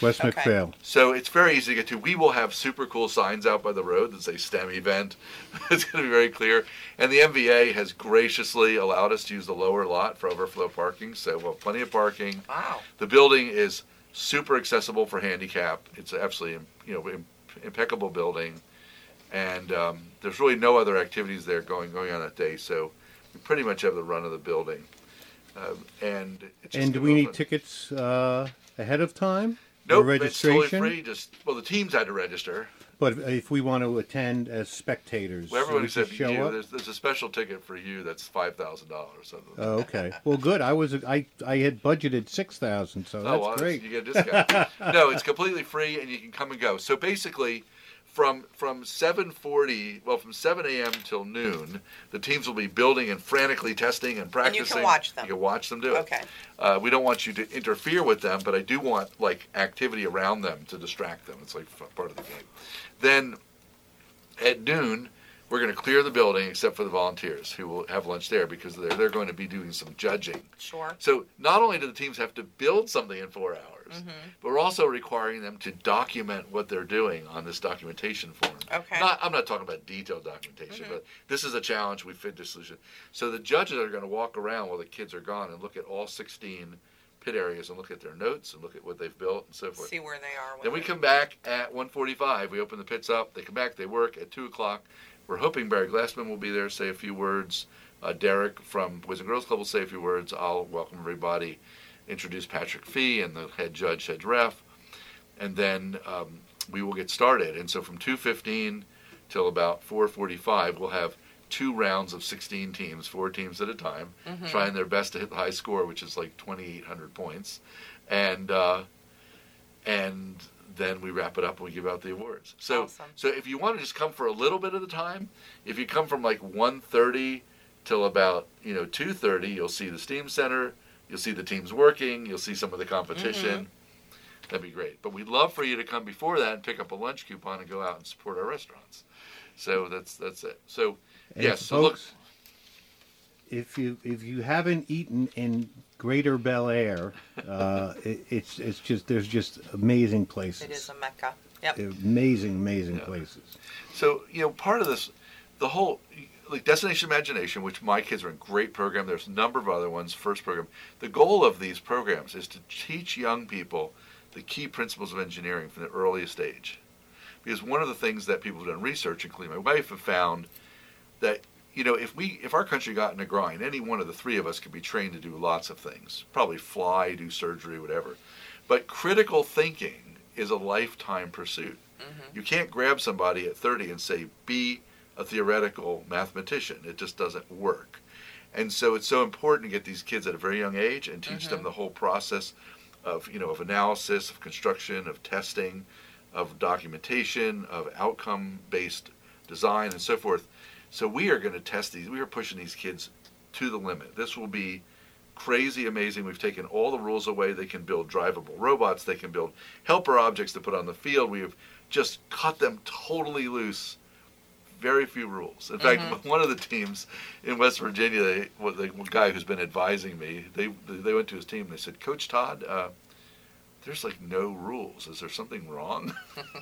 West Okay. McPhail. So it's very easy to get to. We will have super cool signs out by the road that say STEM event. it's going to be very clear. And the MVA has graciously allowed us to use the lower lot for overflow parking. So we'll have plenty of parking. Wow. The building is super accessible for handicap. It's absolutely you know im- impeccable building, and um, there's really no other activities there going going on that day. So we pretty much have the run of the building. Um, and And do we need tickets uh, ahead of time? Nope, Or it's totally registration? free. Just well, the teams had to register. But if we want to attend as spectators, Well, said show you, up. there's, there's a special ticket for you that's five thousand dollars. Oh, okay. Well, good. I was I I had budgeted six thousand, so oh, that's oh, well, great. You get a discount. no, it's completely free, and you can come and go. So basically, from from seven forty, well, from seven a.m. till noon, the teams will be building and frantically testing and And practicing. you can watch them. You can watch them do it. Okay. Uh, we don't want you to interfere with them, but I do want like activity around them to distract them. It's like part of the game. Then at noon, we're going to clear the building except for the volunteers who will have lunch there because they're they're going to be doing some judging. Sure. So not only do the teams have to build something in four hours, Mm-hmm. but we're also requiring them to document what they're doing on this documentation form. Okay. Mm-hmm. Not, I'm not talking about detailed documentation, but this is a challenge we fit this solution. So the judges are going to walk around while the kids are gone and look at all 16 pit areas and look at their notes and look at what they've built and so forth. See where they are. Then we come back at 1:45. We open the pits up. They come back. They work at two o'clock. We're hoping Barry Glassman will be there, say a few words. Uh, Derek from Boys and Girls Club will say a few words. I'll welcome everybody, introduce Patrick Fee and the head judge, head ref, and then um, we will get started. And so from 2:15 till about 4:45, we'll have two rounds of 16 teams, four teams at a time, trying their best to hit the high score, which is like 2,800 points, and uh, and then we wrap it up and we give out the awards. So Awesome. so if you want to just come for a little bit of the time, if you come from like 1:30 till about you know 2:30, you'll see the Steam Center, you'll see the teams working, you'll see some of the competition. That'd be great. But we'd love for you to come before that and pick up a lunch coupon and go out and support our restaurants. So that's that's it. So And yes, so look, folks, if you if you haven't eaten in Greater Bel Air, uh, it, it's it's just there's just amazing places. It is a mecca. Yep. amazing, amazing Yeah. places. So you know, part of this, the whole like Destination Imagination, which my kids are in great program. There's a number of other ones. First program. The goal of these programs is to teach young people the key principles of engineering from the earliest age. Because one of the things that people have done research, including my wife, have found that you know if we if our country got in a grind, any one of the three of us could be trained to do lots of things. Probably fly, do surgery, whatever. But critical thinking is a lifetime pursuit. Mm-hmm. You can't grab somebody at 30 and say, be a theoretical mathematician. It just doesn't work. And so it's so important to get these kids at a very young age and teach them mm-hmm. the whole process of, you know, of analysis, of construction, of testing, of documentation, of outcome-based design and so forth. So we are going to test these. We are pushing these kids to the limit. This will be crazy amazing. We've taken all the rules away. They can build drivable robots. They can build helper objects to put on the field. We have just cut them totally loose. Very few rules. In fact, one of the teams in West Virginia, they, well, the guy who's been advising me, they they went to his team. and They said, "Coach Todd, uh, there's like no rules. Is there something wrong?"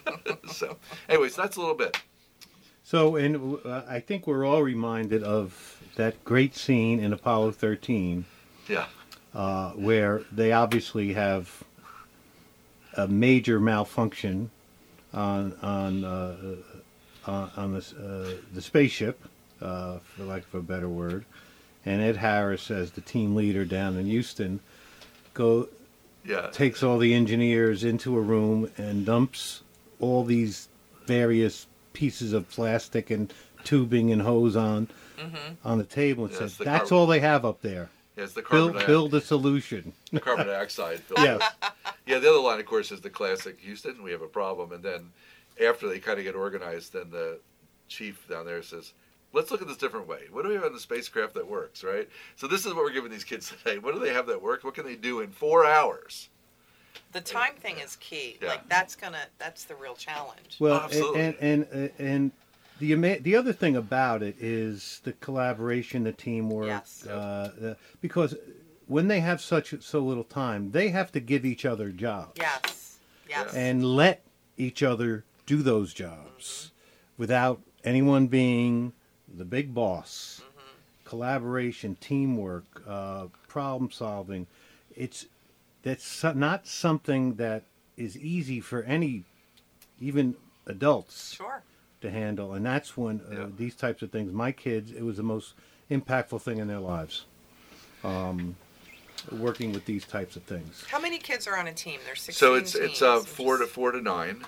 so, anyways, that's a little bit. So, and uh, I think we're all reminded of that great scene in Apollo 13 Yeah. uh, where they obviously have a major malfunction on on uh, uh, on the uh, the spaceship, uh, for lack of a better word, and Ed Harris, as the team leader down in Houston, go Yeah. takes all the engineers into a room and dumps all these various pieces of plastic and tubing and hose on on the table and Yes, the "That's all they have up there. It's the Build, carbon, build a solution." The carbon dioxide yes. Yeah, the other line, of course, is the classic Houston. We have a problem, and then after they kind of get organized, then the chief down there says, "Let's look at this different way. What do we have in the spacecraft that works?" Right. So this is what we're giving these kids today. What do they have that works? What can they do in four hours? The time thing is key. Yeah. Like that's gonna that's the real challenge. Well, Absolutely. and and and, and the ama- the other thing about it is the collaboration, the teamwork. Yes. Uh, the, because when they have such so little time, they have to give each other jobs yes. Yes. and let each other do those jobs without anyone being the big boss. Collaboration, teamwork, uh, problem solving. It's that's not something that is easy for any, even adults Sure. to handle, and that's when uh, Yeah. these types of things. My kids, it was the most impactful thing in their lives. Um, working with these types of things. How many kids are on a team? There's 16 So it's it's uh, four to four to nine,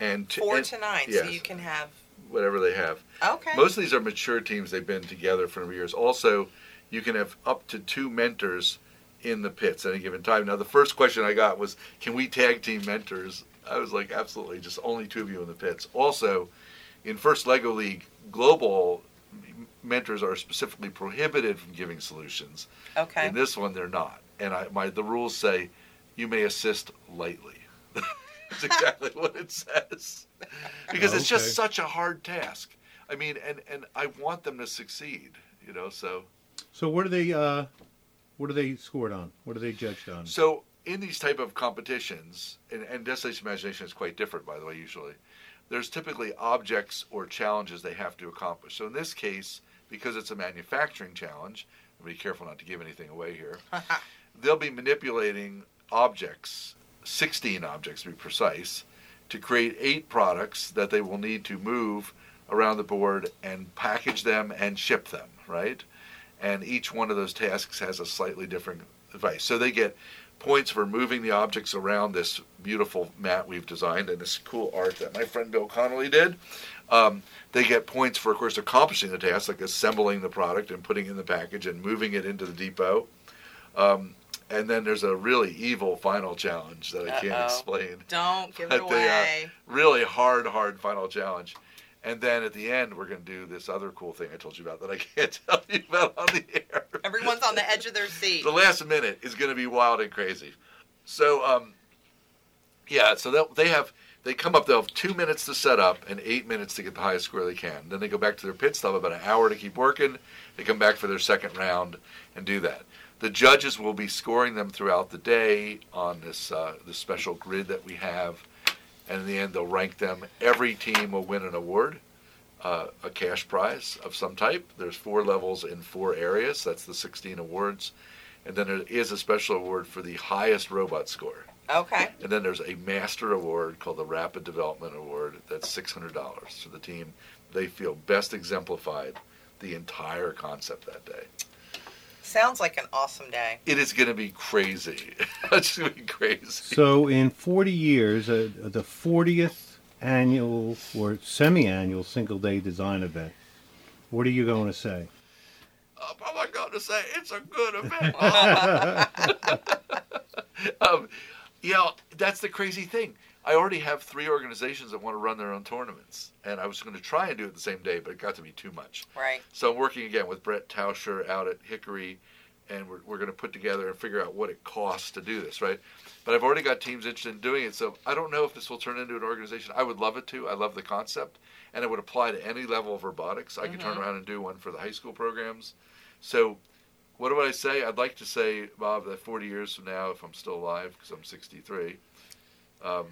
and four and- to nine. yes. So you can have whatever they have. okay. Most of these are mature teams. They've been together for years. Also, you can have up to two mentors in the pits at any given time. Now, the first question I got was, "Can we tag team mentors?" I was like, "Absolutely, just only two of you in the pits." Also, in First Lego League Global, mentors are specifically prohibited from giving solutions. okay. In this one, they're not. And I, my the rules say, you may assist lightly. That's exactly what it says. Because it's Okay. just such a hard task. I mean, and and I want them to succeed. You know, so So what are they? Uh, what are they scored on? What are they judged on? so in these type of competitions, and, and Destination Imagination is quite different, by the way. Usually, there's typically objects or challenges they have to accomplish. So in this case, because it's a manufacturing challenge, be careful not to give anything away here. they'll be manipulating objects, 16 objects to be precise, to create eight products that they will need to move around the board and package them and ship them, right? And each one of those tasks has a slightly different device. So they get points for moving the objects around this beautiful mat we've designed and this cool art that my friend Bill Connolly did. Um, they get points for, of course, accomplishing the task, like assembling the product and putting in the package and moving it into the depot. Um, and then there's a really evil final challenge that I can't explain. Don't give But it uh, away. Really hard, hard final challenge. And then at the end, we're going to do this other cool thing I told you about that I can't tell you about on the air. Everyone's on the edge of their seat. the last minute is going to be wild and crazy. So, um, yeah, so they'll, they have they come up. They'll have two minutes to set up and eight minutes to get the highest score they can. Then they go back to their pit have about an hour to keep working. They come back for their second round and do that. The judges will be scoring them throughout the day on this uh, this special grid that we have, and in the end they'll rank them. Every team will win an award, uh, a cash prize of some type. There's four levels in four areas. That's the 16 awards, and then there is a special award for the highest robot score. Okay. And then there's a master award called the Rapid Development Award. That's six hundred dollars to the team. They feel best exemplified the entire concept that day. Sounds like an awesome day. It is going to be crazy. it's going to be crazy. So in 40 years, uh, the 40th annual or semi-annual single day design event. What are you going to say? Um, I'm not going to say it's a good event. um, you know, that's the crazy thing. I already have three organizations that want to run their own tournaments, and I was going to try and do it the same day, but it got to be too much. Right. So I'm working again with Brett Tauscher out at Hickory, and we're, we're going to put together and figure out what it costs to do this, right? But I've already got teams interested in doing it, so I don't know if this will turn into an organization. I would love it to. I love the concept, and it would apply to any level of robotics. I could turn mm-hmm. around and do one for the high school programs. So, what do I say? I'd like to say, Bob, that 40 years from now, if I'm still alive, because I'm 63, um,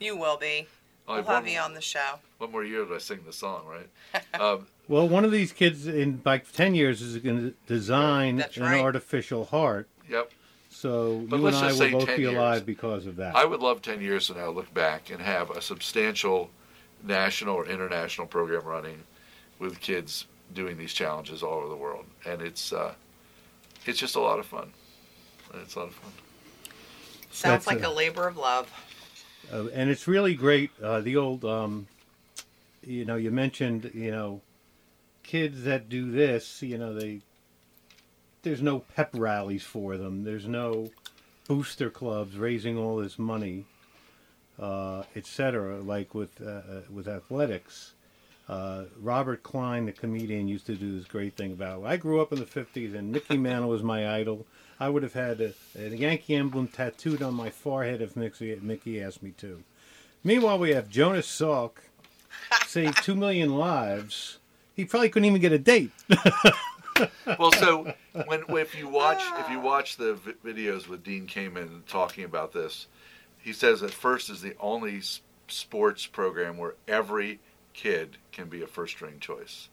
You will be. I'll We'll have have one, you on the show. one more year that I sing the song, right? Um, Well, one of these kids in like 10 years is going to design That's an right. artificial heart. yep. So But you let's and I just will say both 10 be years. alive because of that. I would love 10 years from now look back and have a substantial national or international program running with kids doing these challenges all over the world. And it's uh, it's just a lot of fun. It's a lot of fun. Sounds That's like a- a labor of love. Uh, and it's really great. Uh, the old, um, you know, you mentioned, you know, kids that do this, you know, they there's no pep rallies for them. There's no booster clubs raising all this money, uh, etc. Like with uh, uh, with athletics. Uh, Robert Klein, the comedian, used to do this great thing about. I grew up in the '50s, and Mickey Mantle was my idol. I would have had a, a Yankee emblem tattooed on my forehead if Mickey, Mickey asked me to. Meanwhile, we have Jonas Salk, saved two million lives. He probably couldn't even get a date. well, so when if you watch if you watch the vi- videos with Dean Kamen talking about this, he says that First is the only s- sports program where every kid can be a first string choice,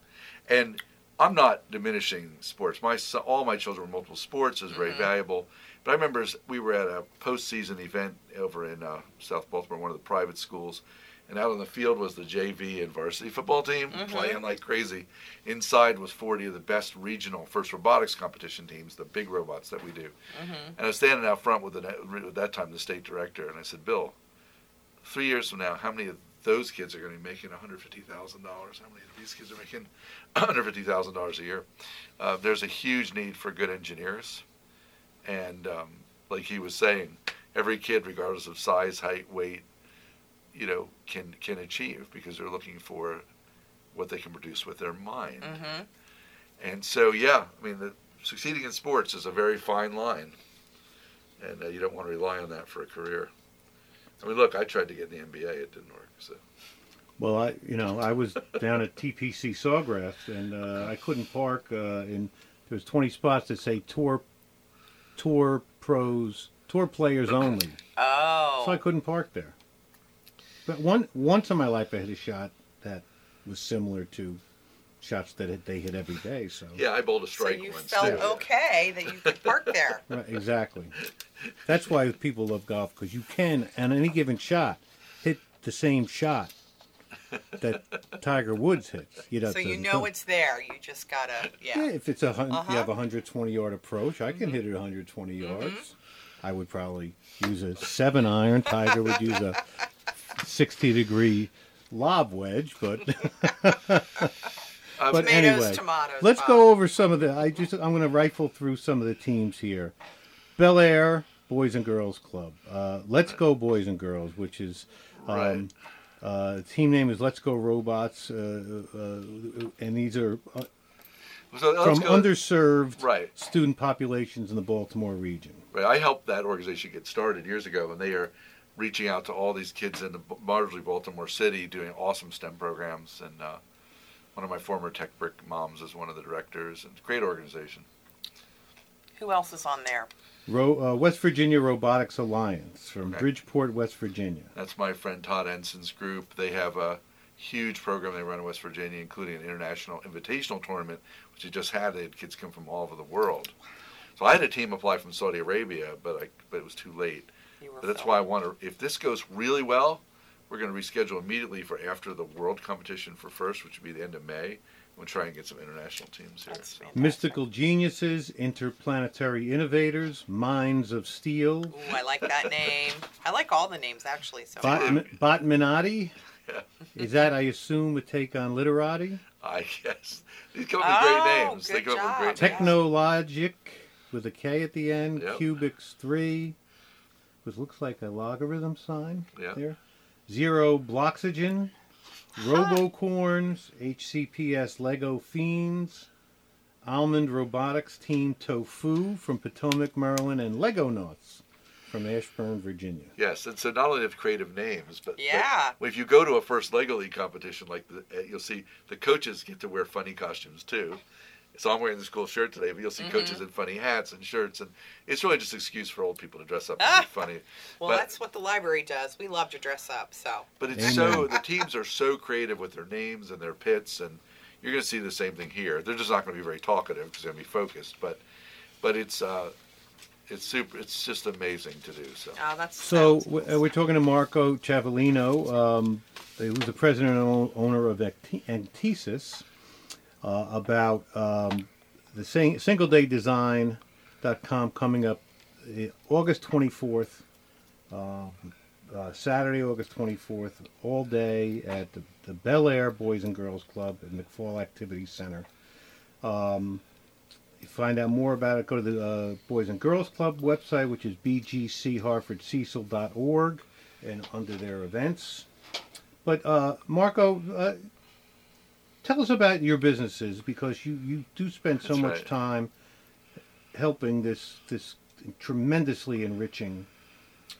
and I'm not diminishing sports. My all my children were multiple sports is very mm-hmm. valuable. But I remember we were at a postseason event over in uh, South Baltimore, one of the private schools, and out on the field was the JV and varsity football team mm-hmm. playing like crazy. Inside was 40 of the best regional first robotics competition teams, the big robots that we do. Mm-hmm. And I was standing out front with, the, at that time the state director, and I said, Bill, three years from now, how many of those kids are going to be making $150,000? How many of these kids are making $150,000 a year? Uh, there's a huge need for good engineers. And um, like he was saying, every kid, regardless of size, height, weight, you know, can can achieve because they're looking for what they can produce with their mind. Mm-hmm. And so, yeah, I mean, the, succeeding in sports is a very fine line, and uh, you don't want to rely on that for a career. I mean, look, I tried to get in the NBA, it didn't work. So, Well, I you know I was down at TPC Sawgrass and uh, I couldn't park uh, in there was 20 spots that say tour tour pros tour players only, Oh. so I couldn't park there. But one once in my life I had a shot that was similar to shots that they hit every day. So yeah, I bowled a so strike you once. felt too. okay that you could park there. Right, exactly. That's why people love golf because you can, on any given shot, hit the same shot that Tiger Woods hits. You know, so you to- know it's there. You just gotta, Yeah, yeah. if it's a hun- Uh-huh. you have a 120 yard approach, I Mm-hmm. can hit it 120 yards. I would probably use a seven iron. Tiger would use a 60 degree lob wedge, but Um, but Tomatoes, anyway, tomatoes, let's go over some of the. I just I'm going to rifle through some of the teams here. Bel Air Boys and Girls Club. Uh, let's go Boys and Girls, which is. Um, Right. uh, team name is Let's Go Robots, uh, uh, and these are uh, so from go- underserved Right. student populations in the Baltimore region. Right, I helped that organization get started years ago, and they are reaching out to all these kids in the largely Baltimore City, doing awesome STEM programs. And uh, one of my former Tech Brick moms is one of the directors, and great organization. Who else is on there? Ro- uh, West Virginia Robotics Alliance from Okay. Bridgeport, West Virginia. That's my friend Todd Ensign's group. They have a huge program they run in West Virginia, including an international invitational tournament, which they just had. They had kids come from all over the world. So I had a team apply from Saudi Arabia, but I, but it was too late. But that's filming. why I want to. If this goes really well, we're going to reschedule immediately for after the world competition for first, which would be the end of May. We'll try and get some international teams here. So. Mystical Geniuses, Interplanetary Innovators, Minds of Steel, Ooh, I like that name. I like all the names actually. So Bot, far. Botminati. Yeah. Is that, I assume, a take on Literati? I guess these come up with great Oh, names. They come up with great names. Technologic with a K at the end. Yep. Cubics 3, which looks like a logarithm sign Yeah. there. Zero Bloxygen. Robocorns. HCPS Lego Fiends. Almond Robotics Team Tofu from Potomac, Maryland. And Lego Nauts from Ashburn, Virginia. Yes, and so not only have creative names, but but Yeah. if you go to a first Lego League competition, like the, uh, you'll see the coaches get to wear funny costumes too. So I'm wearing this cool shirt today, but you'll see coaches in funny hats and shirts, and it's really just an excuse for old people to dress up and Ah. be funny. well, but- that's what the library does. We love to dress up. So But it's Amen. so the teams are so creative with their names and their pits, and you're going to see the same thing here. They're just not going to be very talkative because they're going to be focused, but but it's uh, it's super. It's just amazing to do. So oh, that's So sounds w- cool. uh, we're talking to Marco Ciavolino, um, who's the president and owner of Acti- Enktesis, uh, about um, the sing- singledaydesign.com coming up uh, August 24th. Uh, uh, Saturday, August 24th, all day at the, the Bel Air Boys and Girls Club at McFaul Activity Center. Um, you find out more about it, go to the uh, Boys and Girls Club website, which is bgcharfordcecil.org, and under their events. But uh, Marco, uh, tell us about your businesses because you, you do spend so That's much right. time helping this this tremendously enriching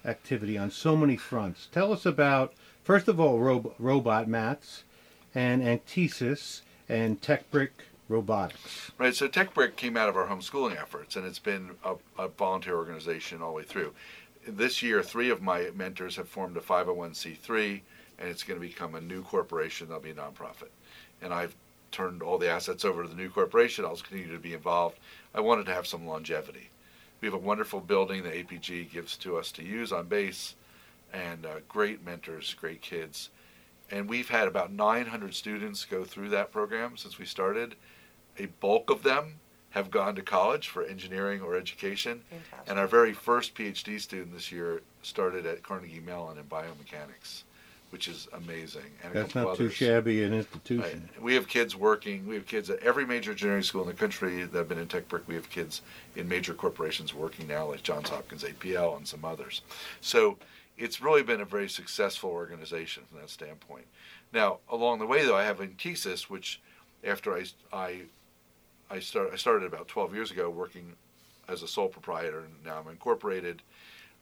activity on so many fronts. Tell us about first of all rob- robot mats and Enktesis and TechBrick Robotics. Right, so TechBrick came out of our homeschooling efforts, and it's been a, a volunteer organization all the way through. This year, three of my mentors have formed a 501c3, and it's going to become a new corporation that'll be a nonprofit. And I've turned all the assets over to the new corporation. I'll continue to be involved. I wanted to have some longevity. We have a wonderful building that APG gives to us to use on base, and uh, great mentors, great kids. And we've had about 900 students go through that program since we started. A bulk of them have gone to college for engineering or education. Fantastic. And our very first PhD student this year started at Carnegie Mellon in biomechanics, which is amazing. And a That's not too others. shabby an institution. We have kids working. We have kids at every major engineering school in the country that have been in TechBrick. We have kids in major corporations working now, like Johns Hopkins APL and some others. So it's really been a very successful organization from that standpoint. Now, along the way, though, I have Enktesis, which after I, I, I, start, I started about 12 years ago working as a sole proprietor, and now I'm incorporated.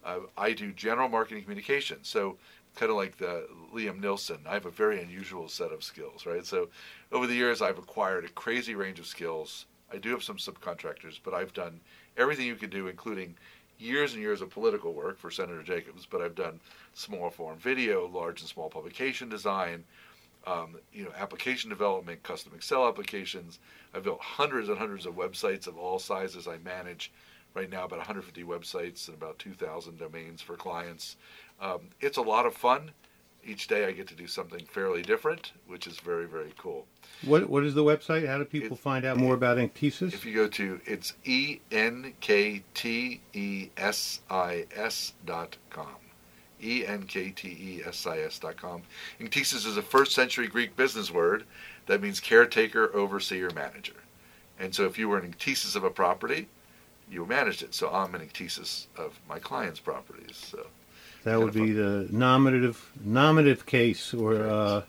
Uh, I do general marketing communications. So kind of like the Liam Neeson, I have a very unusual set of skills, right? So over the years, I've acquired a crazy range of skills. I do have some subcontractors, but I've done everything you could do, including years and years of political work for Senator Jacobs. But I've done small form video, large and small publication design, um, you know, application development, custom Excel applications. I've built hundreds and hundreds of websites of all sizes. I manage right now about 150 websites and about 2,000 domains for clients. Um, it's a lot of fun. Each day I get to do something fairly different, which is very, very cool. What What is the website? How do people It- find out more about Enktesis? If you go to it's e n k t e s i s dot com, e n k t e s i s dot com. Enktesis is a first century Greek business word that means caretaker, overseer, manager. And so if you were an enktesis of a property, you managed it. So I'm an enktesis of my clients' properties. So That would be the nominative nominative case or uh,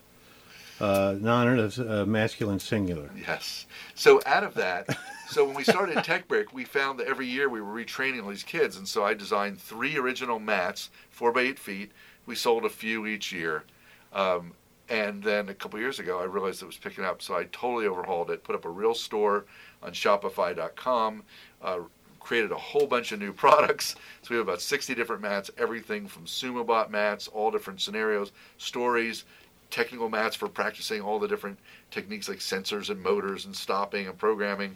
uh, nominative uh, masculine singular. Yes. So out of that, so when we started TechBrick, we found that every year we were retraining all these kids, and so I designed three original mats, four by eight feet. We sold a few each year, um, and then a couple years ago, I realized it was picking up, so I totally overhauled it, put up a real store on Shopify.com. Uh, created a whole bunch of new products. So we have about 60 different mats, everything from SumoBot mats, all different scenarios, stories, technical mats for practicing all the different techniques like sensors and motors and stopping and programming.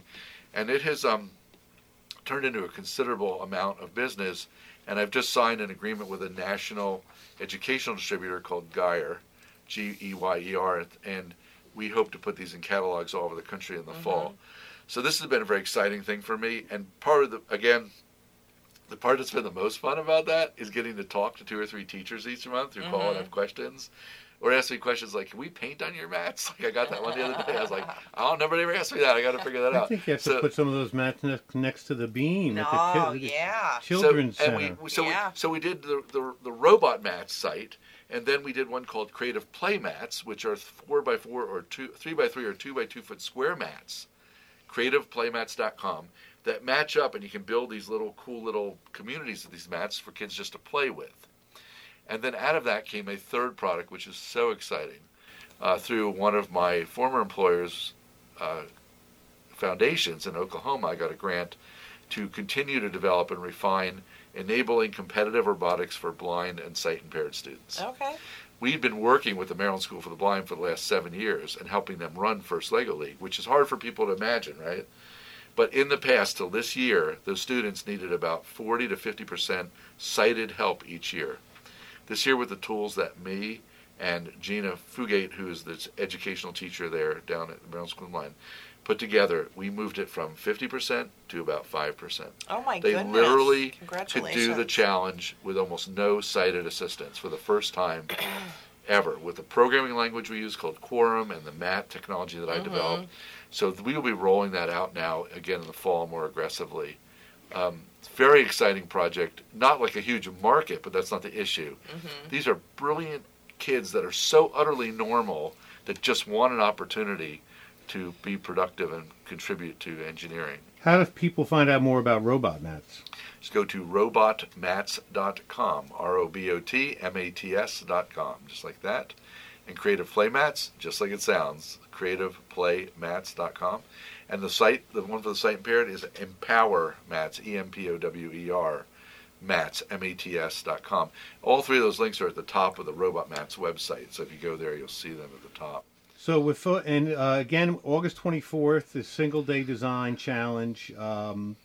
And it has um, turned into a considerable amount of business. And I've just signed an agreement with a national educational distributor called Geyer, G E Y E R, and we hope to put these in catalogs all over the country in the fall. So this has been a very exciting thing for me. And part of the, again, the part that's been the most fun about that is getting to talk to two or three teachers each month who call and mm-hmm. have questions. Or ask me questions like, "Can we paint on your mats?" Like I got that one the other day. I was like, "Oh, nobody ever asked me that. I got to figure that out." I think you have So- to put some of those mats next, next to the beam at the, oh, No, ki- yeah. children's so, center. And we, so, Yeah. we, so we did the, the, the robot mats site, and then we did one called Creative Play Mats, which are four by four or two, three by three or two by two foot square mats. CreativePlaymats.com that match up, and you can build these little cool little communities of these mats for kids just to play with. And then out of that came a third product, which is so exciting. Uh, through one of my former employers' uh, foundations in Oklahoma, I got a grant to continue to develop and refine enabling competitive robotics for blind and sight impaired students. Okay. We've been working with the Maryland School for the Blind for the last seven years and helping them run First Lego League, which is hard for people to imagine, right? But in the past, till this year, those students needed about 40 to 50 percent sighted help each year. This year, with the tools that me and Gina Fugate, who is the educational teacher there down at the Maryland School of the Blind, put together, we moved it from 50% to about 5%. Oh my They goodness! They literally could do the challenge with almost no sighted assistance for the first time ever with the programming language we use called Quorum and the MAT technology that I Mm-hmm. developed. So we will be rolling that out now again in the fall more aggressively. Um, very exciting project. Not like a huge market, but that's not the issue. Mm-hmm. These are brilliant kids that are so utterly normal that just want an opportunity to be productive and contribute to engineering. How do people find out more about robot mats? Just go to robotmats.com, R O B O T M A T S.com, just like that. And Creative Play Mats, just like it sounds, creativeplaymats.com. And the site, the one for the site impaired is Empower Mats, E M P O W E R, Mats, M A T S.com. All three of those links are at the top of the Robot Mats website. So if you go there, you'll see them at the top. So with and uh, again, August twenty fourth, the single day design challenge. Um,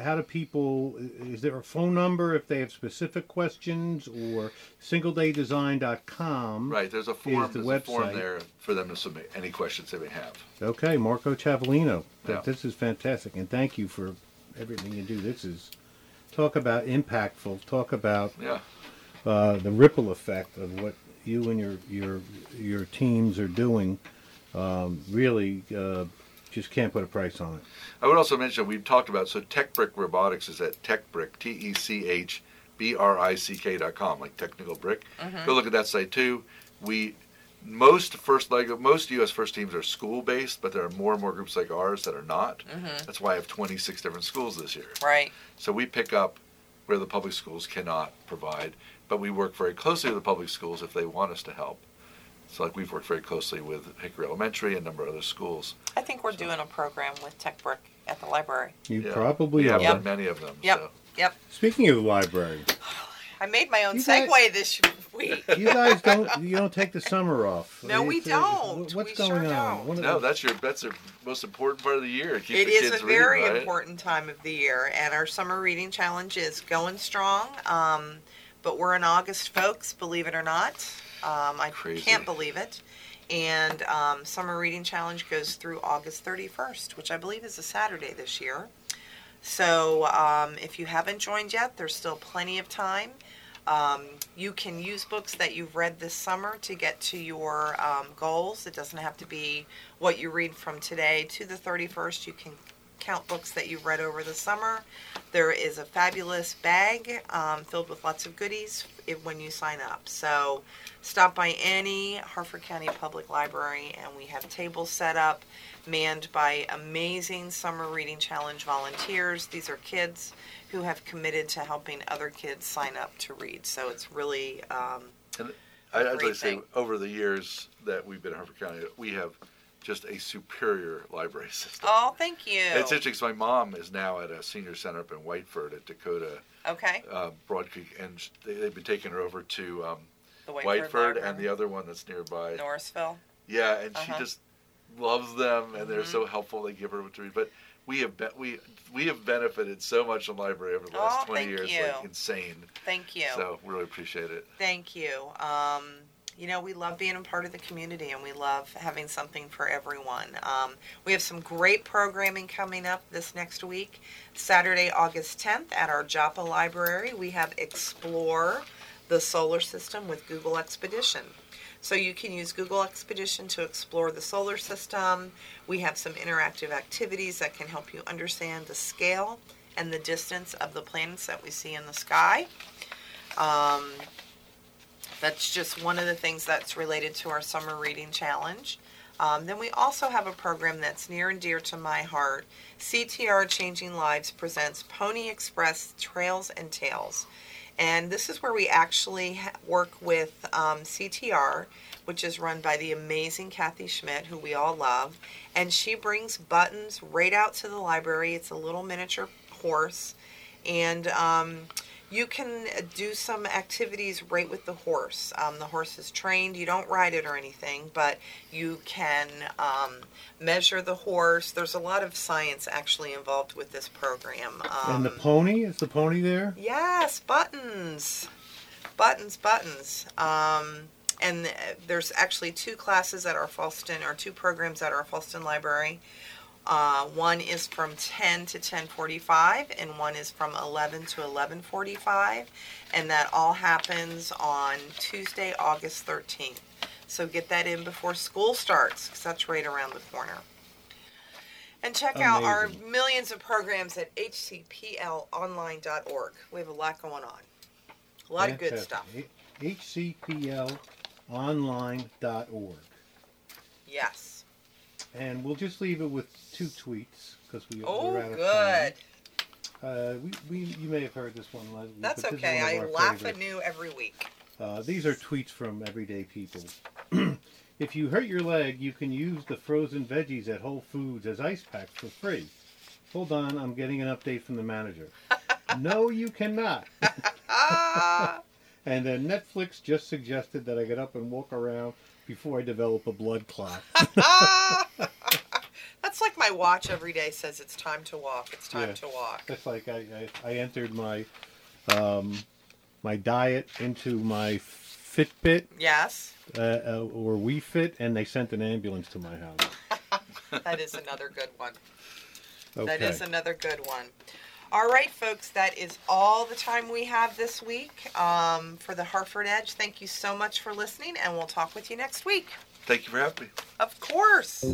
how do people? Is there a phone number if they have specific questions, or singledaydesign.com? Right, there's a form, the there's a form website. there for them to submit any questions they may have. Okay, Marco Ciavolino, Yeah. This is fantastic, and thank you for everything you do. This is talk about impactful. Talk about Yeah. uh, the ripple effect of what you and your your your teams are doing. Um, really, uh, just can't put a price on it. I would also mention we've talked about so TechBrick Robotics is at TechBrick T E C H B R I C K dot com like technical brick. Go look at that site too. We most first Lego most U.S. first teams are school based, but there are more and more groups like ours that are not. That's why I have 26 different schools this year. Right. So we pick up where the public schools cannot provide, but we work very closely with the public schools if they want us to help. So like we've worked very closely with Hickory Elementary and a number of other schools. I think we're doing a program with Tech Brick at the library. You Yeah, probably we have. Yep. many of them. Yep. So. Yep. Speaking of the library, I made my own You guys- segue this week. you guys don't you don't take the summer off. No, we It's, uh, don't. What's We going sure on? don't. No, the- that's your that's the most important part of the year. Keep It the is kids a very reading, right? important time of the year, and our summer reading challenge is going strong. Um, but we're in August, folks. Believe it or not, um, I Crazy. can't believe it. And um, summer reading challenge goes through August 31st, which I believe is a Saturday this year. So um, if you haven't joined yet, there's still plenty of time. Um, you can use books that you've read this summer to get to your um, goals. It doesn't have to be what you read from today to the 31st. You can count books that you've read over the summer. There is a fabulous bag um, filled with lots of goodies if, when you sign up. So stop by any Harford County Public Library and we have tables set up manned by amazing summer reading challenge volunteers. These are kids who have committed to helping other kids sign up to read. So it's really um, I, as I Great say, over the years that we've been in Harford County, we have just a superior library system. oh, thank you. It's interesting my mom is now at a senior center up in Whiteford at Dakota okay, uh, Broad Creek, and they, they've been taking her over to um, the Whiteford, Whiteford and the other one that's nearby. Norrisville. Yeah, and Uh-huh. she just loves them, and they're Mhm. so helpful. They give her what to read. But we have be- we we have benefited so much in library over the last Oh, twenty thank years, you. like insane. Thank you. So really appreciate it. Thank you. Um, you know, we love being a part of the community and we love having something for everyone. Um, we have some great programming coming up this next week. Saturday, August 10th at our Joppa Library, we have Explore the Solar System with Google Expedition. So you can use Google Expedition to explore the solar system. We have some interactive activities that can help you understand the scale and the distance of the planets that we see in the sky. Um, that's just one of the things that's related to our summer reading challenge. Um, then we also have a program that's near and dear to my heart. CTR Changing Lives presents Pony Express Trails and Tales. And this is where we actually work with um, CTR, which is run by the amazing Kathy Schmidt, who we all love. And she brings buttons right out to the library. It's a little miniature horse. And um, you can do some activities right with the horse. Um, the horse is trained. You don't ride it or anything, but you can um, measure the horse. There's a lot of science actually involved with this program. Um, and the pony is the pony there? Yes, buttons. Buttons, buttons. Um, and uh, there's actually two classes at our Falston, or two programs at our Falston Library. Uh, one is from 10 to 10:45, and one is from 11 to 11:45, and that all happens on Tuesday, August 13th. So get that in before school starts, because that's right around the corner. And check out our millions of programs at hcplonline.org. We have a lot going on. A lot of good stuff. H- HCPLonline.org. Yes. And we'll just leave it with two tweets because we, Oh, we're out of good. time. Uh, we, we, you may have heard this one, Leslie. That's but this is okay. I laugh favorites. anew every week. Uh, these are tweets from everyday people. if you hurt your leg, you can use the frozen veggies at Whole Foods as ice packs for free. Hold on, I'm getting an update from the manager. no, you cannot. And then Netflix just suggested that I get up and walk around before I develop a blood clot. That's like my watch every day says it's time to walk. It's time Yeah. to walk. It's like I, I, I entered my um, my diet into my Fitbit Yes, uh, uh, or Wii Fit, and they sent an ambulance to my house. that is another good one. Okay. That is another good one. All right, folks, that is all the time we have this week um, for the Harford Edge. Thank you so much for listening, and we'll talk with you next week. Thank you for having me. Of course.